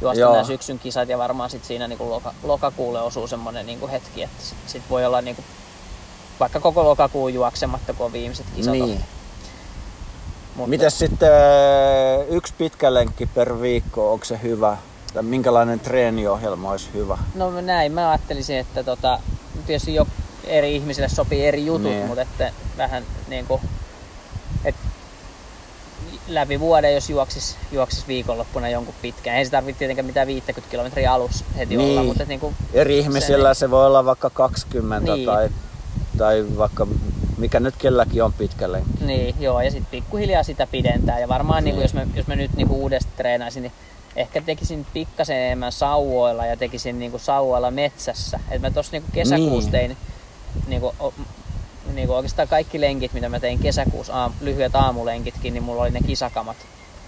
juosta Joo. nämä syksyn kisat ja varmaan sit siinä niinku loka, lokakuulle osuu semmoinen niinku hetki, että sit, sit voi olla niinku, vaikka koko lokakuun juoksematta, kun on viimeiset kisat Niin. Mutta Mitäs sitten äh, yksi pitkä lenkki per viikko, onko se hyvä? Tai minkälainen treeniohjelma olisi hyvä? No näin, mä ajattelisin, että tota, tietysti jo eri ihmisille sopii eri jutut, Niin. mutta että vähän niinku, että läpi vuoden, jos juoksis, juoksis viikonloppuna jonkun pitkään. Ei se tarvitse tietenkään mitään 50 kilometriä alus heti Niin. olla, mutta et niinku, Eri ihmisillä se, voi olla vaikka 20 Niin. tai, tai vaikka mikä nyt kelläkin on pitkä lenkki. Niin, joo, ja sitten pikkuhiljaa sitä pidentää. Ja varmaan niin. Niin. jos, mä, jos mä nyt niin uudestaan treenaisin, niin ehkä tekisin pikkasen enemmän sauvoilla ja tekisin niin sauvoilla metsässä. Et mä tuossa niin kesäkuussa Niin. tein niin kuin, niin kuin oikeastaan kaikki lenkit, mitä mä tein kesäkuussa, aam, lyhyet aamulenkitkin, niin mulla oli ne kisakamat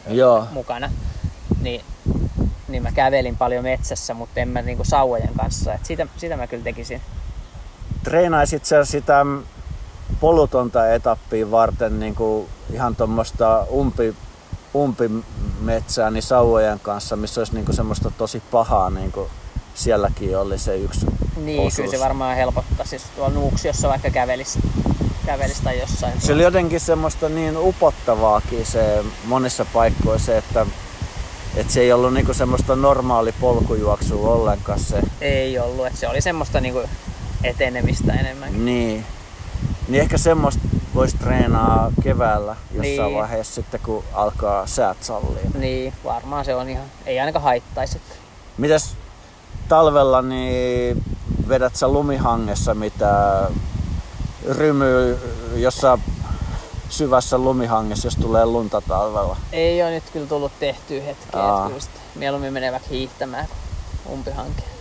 Joo. mukana. Niin, niin mä kävelin paljon metsässä, mutta en mä niin kuin sauvojen kanssa. Et sitä, sitä mä kyllä tekisin. Treenaisit sä sitä polutonta etappia varten niin kuin ihan tuommoista umpi, umpimetsää niin sauvojen kanssa, missä olisi niin kuin semmoista tosi pahaa, niin kuin sielläkin oli se yksi Niin, osuus. kyllä se varmaan helpottaa. Siis tuolla Nuuksiossa vaikka kävelisi, kävelisi tai jossain. Se oli jotenkin semmoista niin upottavaakin se monissa paikoissa se, että, että se ei ollut niinku semmoista normaali polkujuoksua ollenkaan se. Ei ollut, että se oli semmoista niinku etenemistä enemmän. Niin. Niin ehkä semmoista voisi treenaa keväällä jossain Niin. vaiheessa sitten kun alkaa säät sallia. Niin, varmaan se on ihan, ei ainakaan haittaisi. Mitäs talvella niin vedät sä lumihangessa mitä rymy jossa syvässä lumihangessa, jos tulee lunta talvella? Ei ole nyt kyllä tullut tehtyä hetkeä, mieluummin vaikka hiihtämään kuin umpihanke.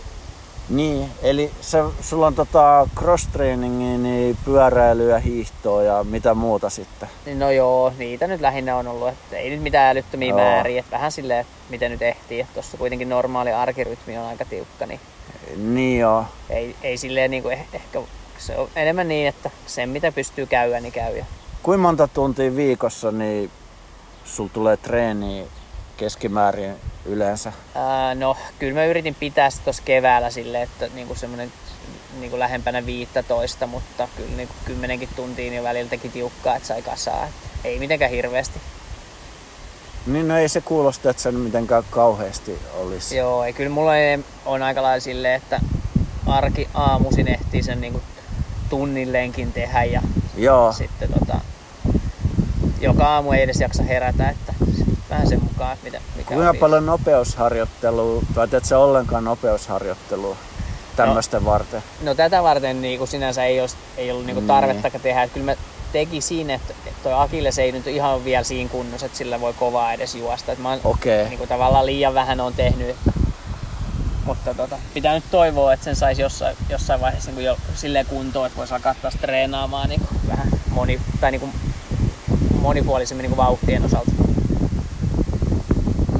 Niin, eli se, sulla on tota cross-trainingia, niin pyöräilyä, hiihtoa ja mitä muuta sitten? No joo, niitä nyt lähinnä on ollut, että ei nyt mitään älyttömiä Joo. määriä, että vähän silleen, että miten nyt ehtii, että tuossa kuitenkin normaali arkirytmi on aika tiukka, niin Niin joo. ei, ei silleen niin kuin eh, ehkä, se on enemmän niin, että sen mitä pystyy käydä, niin käy. Kuinka monta tuntia viikossa niin sul tulee treeniä keskimäärin yleensä? Ää, no, kyllä mä yritin pitää sitä tuossa keväällä silleen, että niinku semmoinen niinku lähempänä 15, mutta kyllä niinku kymmenenkin tuntia niin välillä teki tiukkaa, että sai kasaa. Et ei mitenkään hirveästi. Niin no ei se kuulosta, että se mitenkään kauheasti olisi. Joo, ei kyllä mulla ei- on aika lailla silleen, että arki aamuisin ehtii sen niinku tunnin lenkin tehdä ja Joo. sitten tota, joka aamu ei edes jaksa herätä, että vähän sen mukaan, että mitä, mikä Kuinka on paljon nopeusharjoittelua, tai teet sä ollenkaan nopeusharjoittelua tämmöistä varten? No tätä varten niin kuin sinänsä ei, olisi, ei ollut niin kuin Niin. tarvettakaan tehdä. Että kyllä mä tekisin, että toi Akilles ei nyt ihan vielä siinä kunnossa, että sillä voi kovaa edes juosta. Että mä oon Okei. niin kuin tavallaan liian vähän on tehnyt. Että, mutta tota, pitää nyt toivoa, että sen saisi jossain, jossain vaiheessa niin kuin jo silleen kuntoon, että voisi alkaa taas treenaamaan niin kuin vähän moni, tai niin kuin monipuolisemmin niin kuin vauhtien osalta.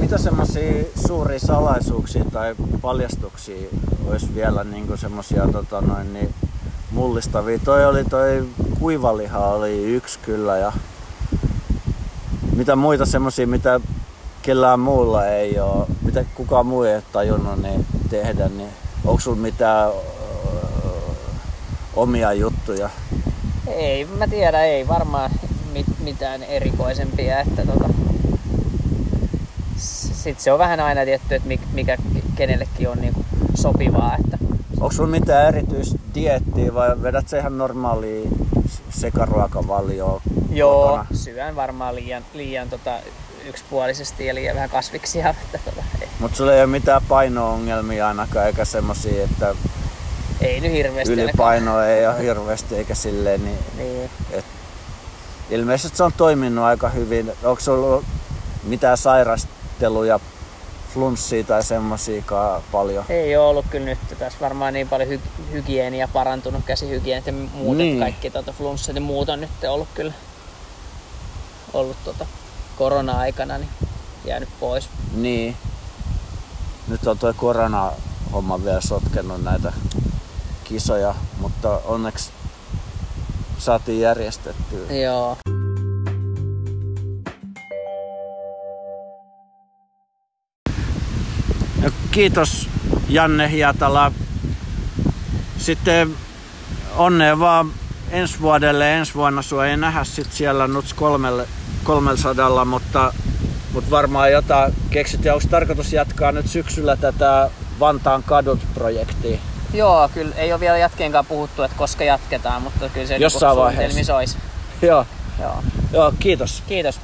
Mitä semmoisia suuria salaisuuksia tai paljastuksia olisi vielä niinku semmosia tota noin niin mullistavia? Toi oli toi kuivaliha oli yksi kyllä ja mitä muita semmosia, mitä kellään muulla ei oo, mitä kukaan muu ei ole tajunnut niin tehdä, niin onko sulla mitään omia juttuja? Ei, mä tiedä, ei varmaan mit, mitään erikoisempia, että tota, sitten se on vähän aina tietty, että mik- mikä kenellekin on niinku sopivaa, että Onko sulla mitään erityistä diettiä vai vedät sä ihan normaalia sekaruokavalioa joo, kotona? syön varmaan liian, liian tota, yksipuolisesti ja liian vähän kasviksia, [laughs] tota, Mutta sulla ei ole mitään paino-ongelmia ainakaan, eikä semmosia, että ei nyt hirveästi ylipainoa ei ole hirveästi, eikä silleen, niin Niin. ilmeisesti se on toiminut aika hyvin. Onko sulla ollut mitään sairasteluja, flunssia tai semmosiakaan paljon? Ei ole ollut kyllä nyt tässä varmaan niin paljon hy- hygienia parantunut, käsihygieniat ja muut, Niin. kaikki tota, flunssat ja muut on nyt ollut kyllä ollut tota, korona-aikana niin jäänyt pois. Niin. Nyt on tuo korona-homma vielä sotkenut näitä kisoja, mutta onneksi saatiin järjestettyä. Joo. Kiitos Janne Hietala. Sitten onnea vaan ensi vuodelle. Ensi vuonna sua ei nähdä sit siellä Nuts 300, mutta, mutta varmaan jotain keksit. Ja onko tarkoitus jatkaa nyt syksyllä tätä Vantaan kadut-projektia? Joo, kyllä ei ole vielä jatkeenkaan puhuttu, että koska jatketaan, mutta kyllä se Jossain niinku vaiheessa. suunnitelmissa olisi. Joo, Joo. joo kiitos. Kiitos.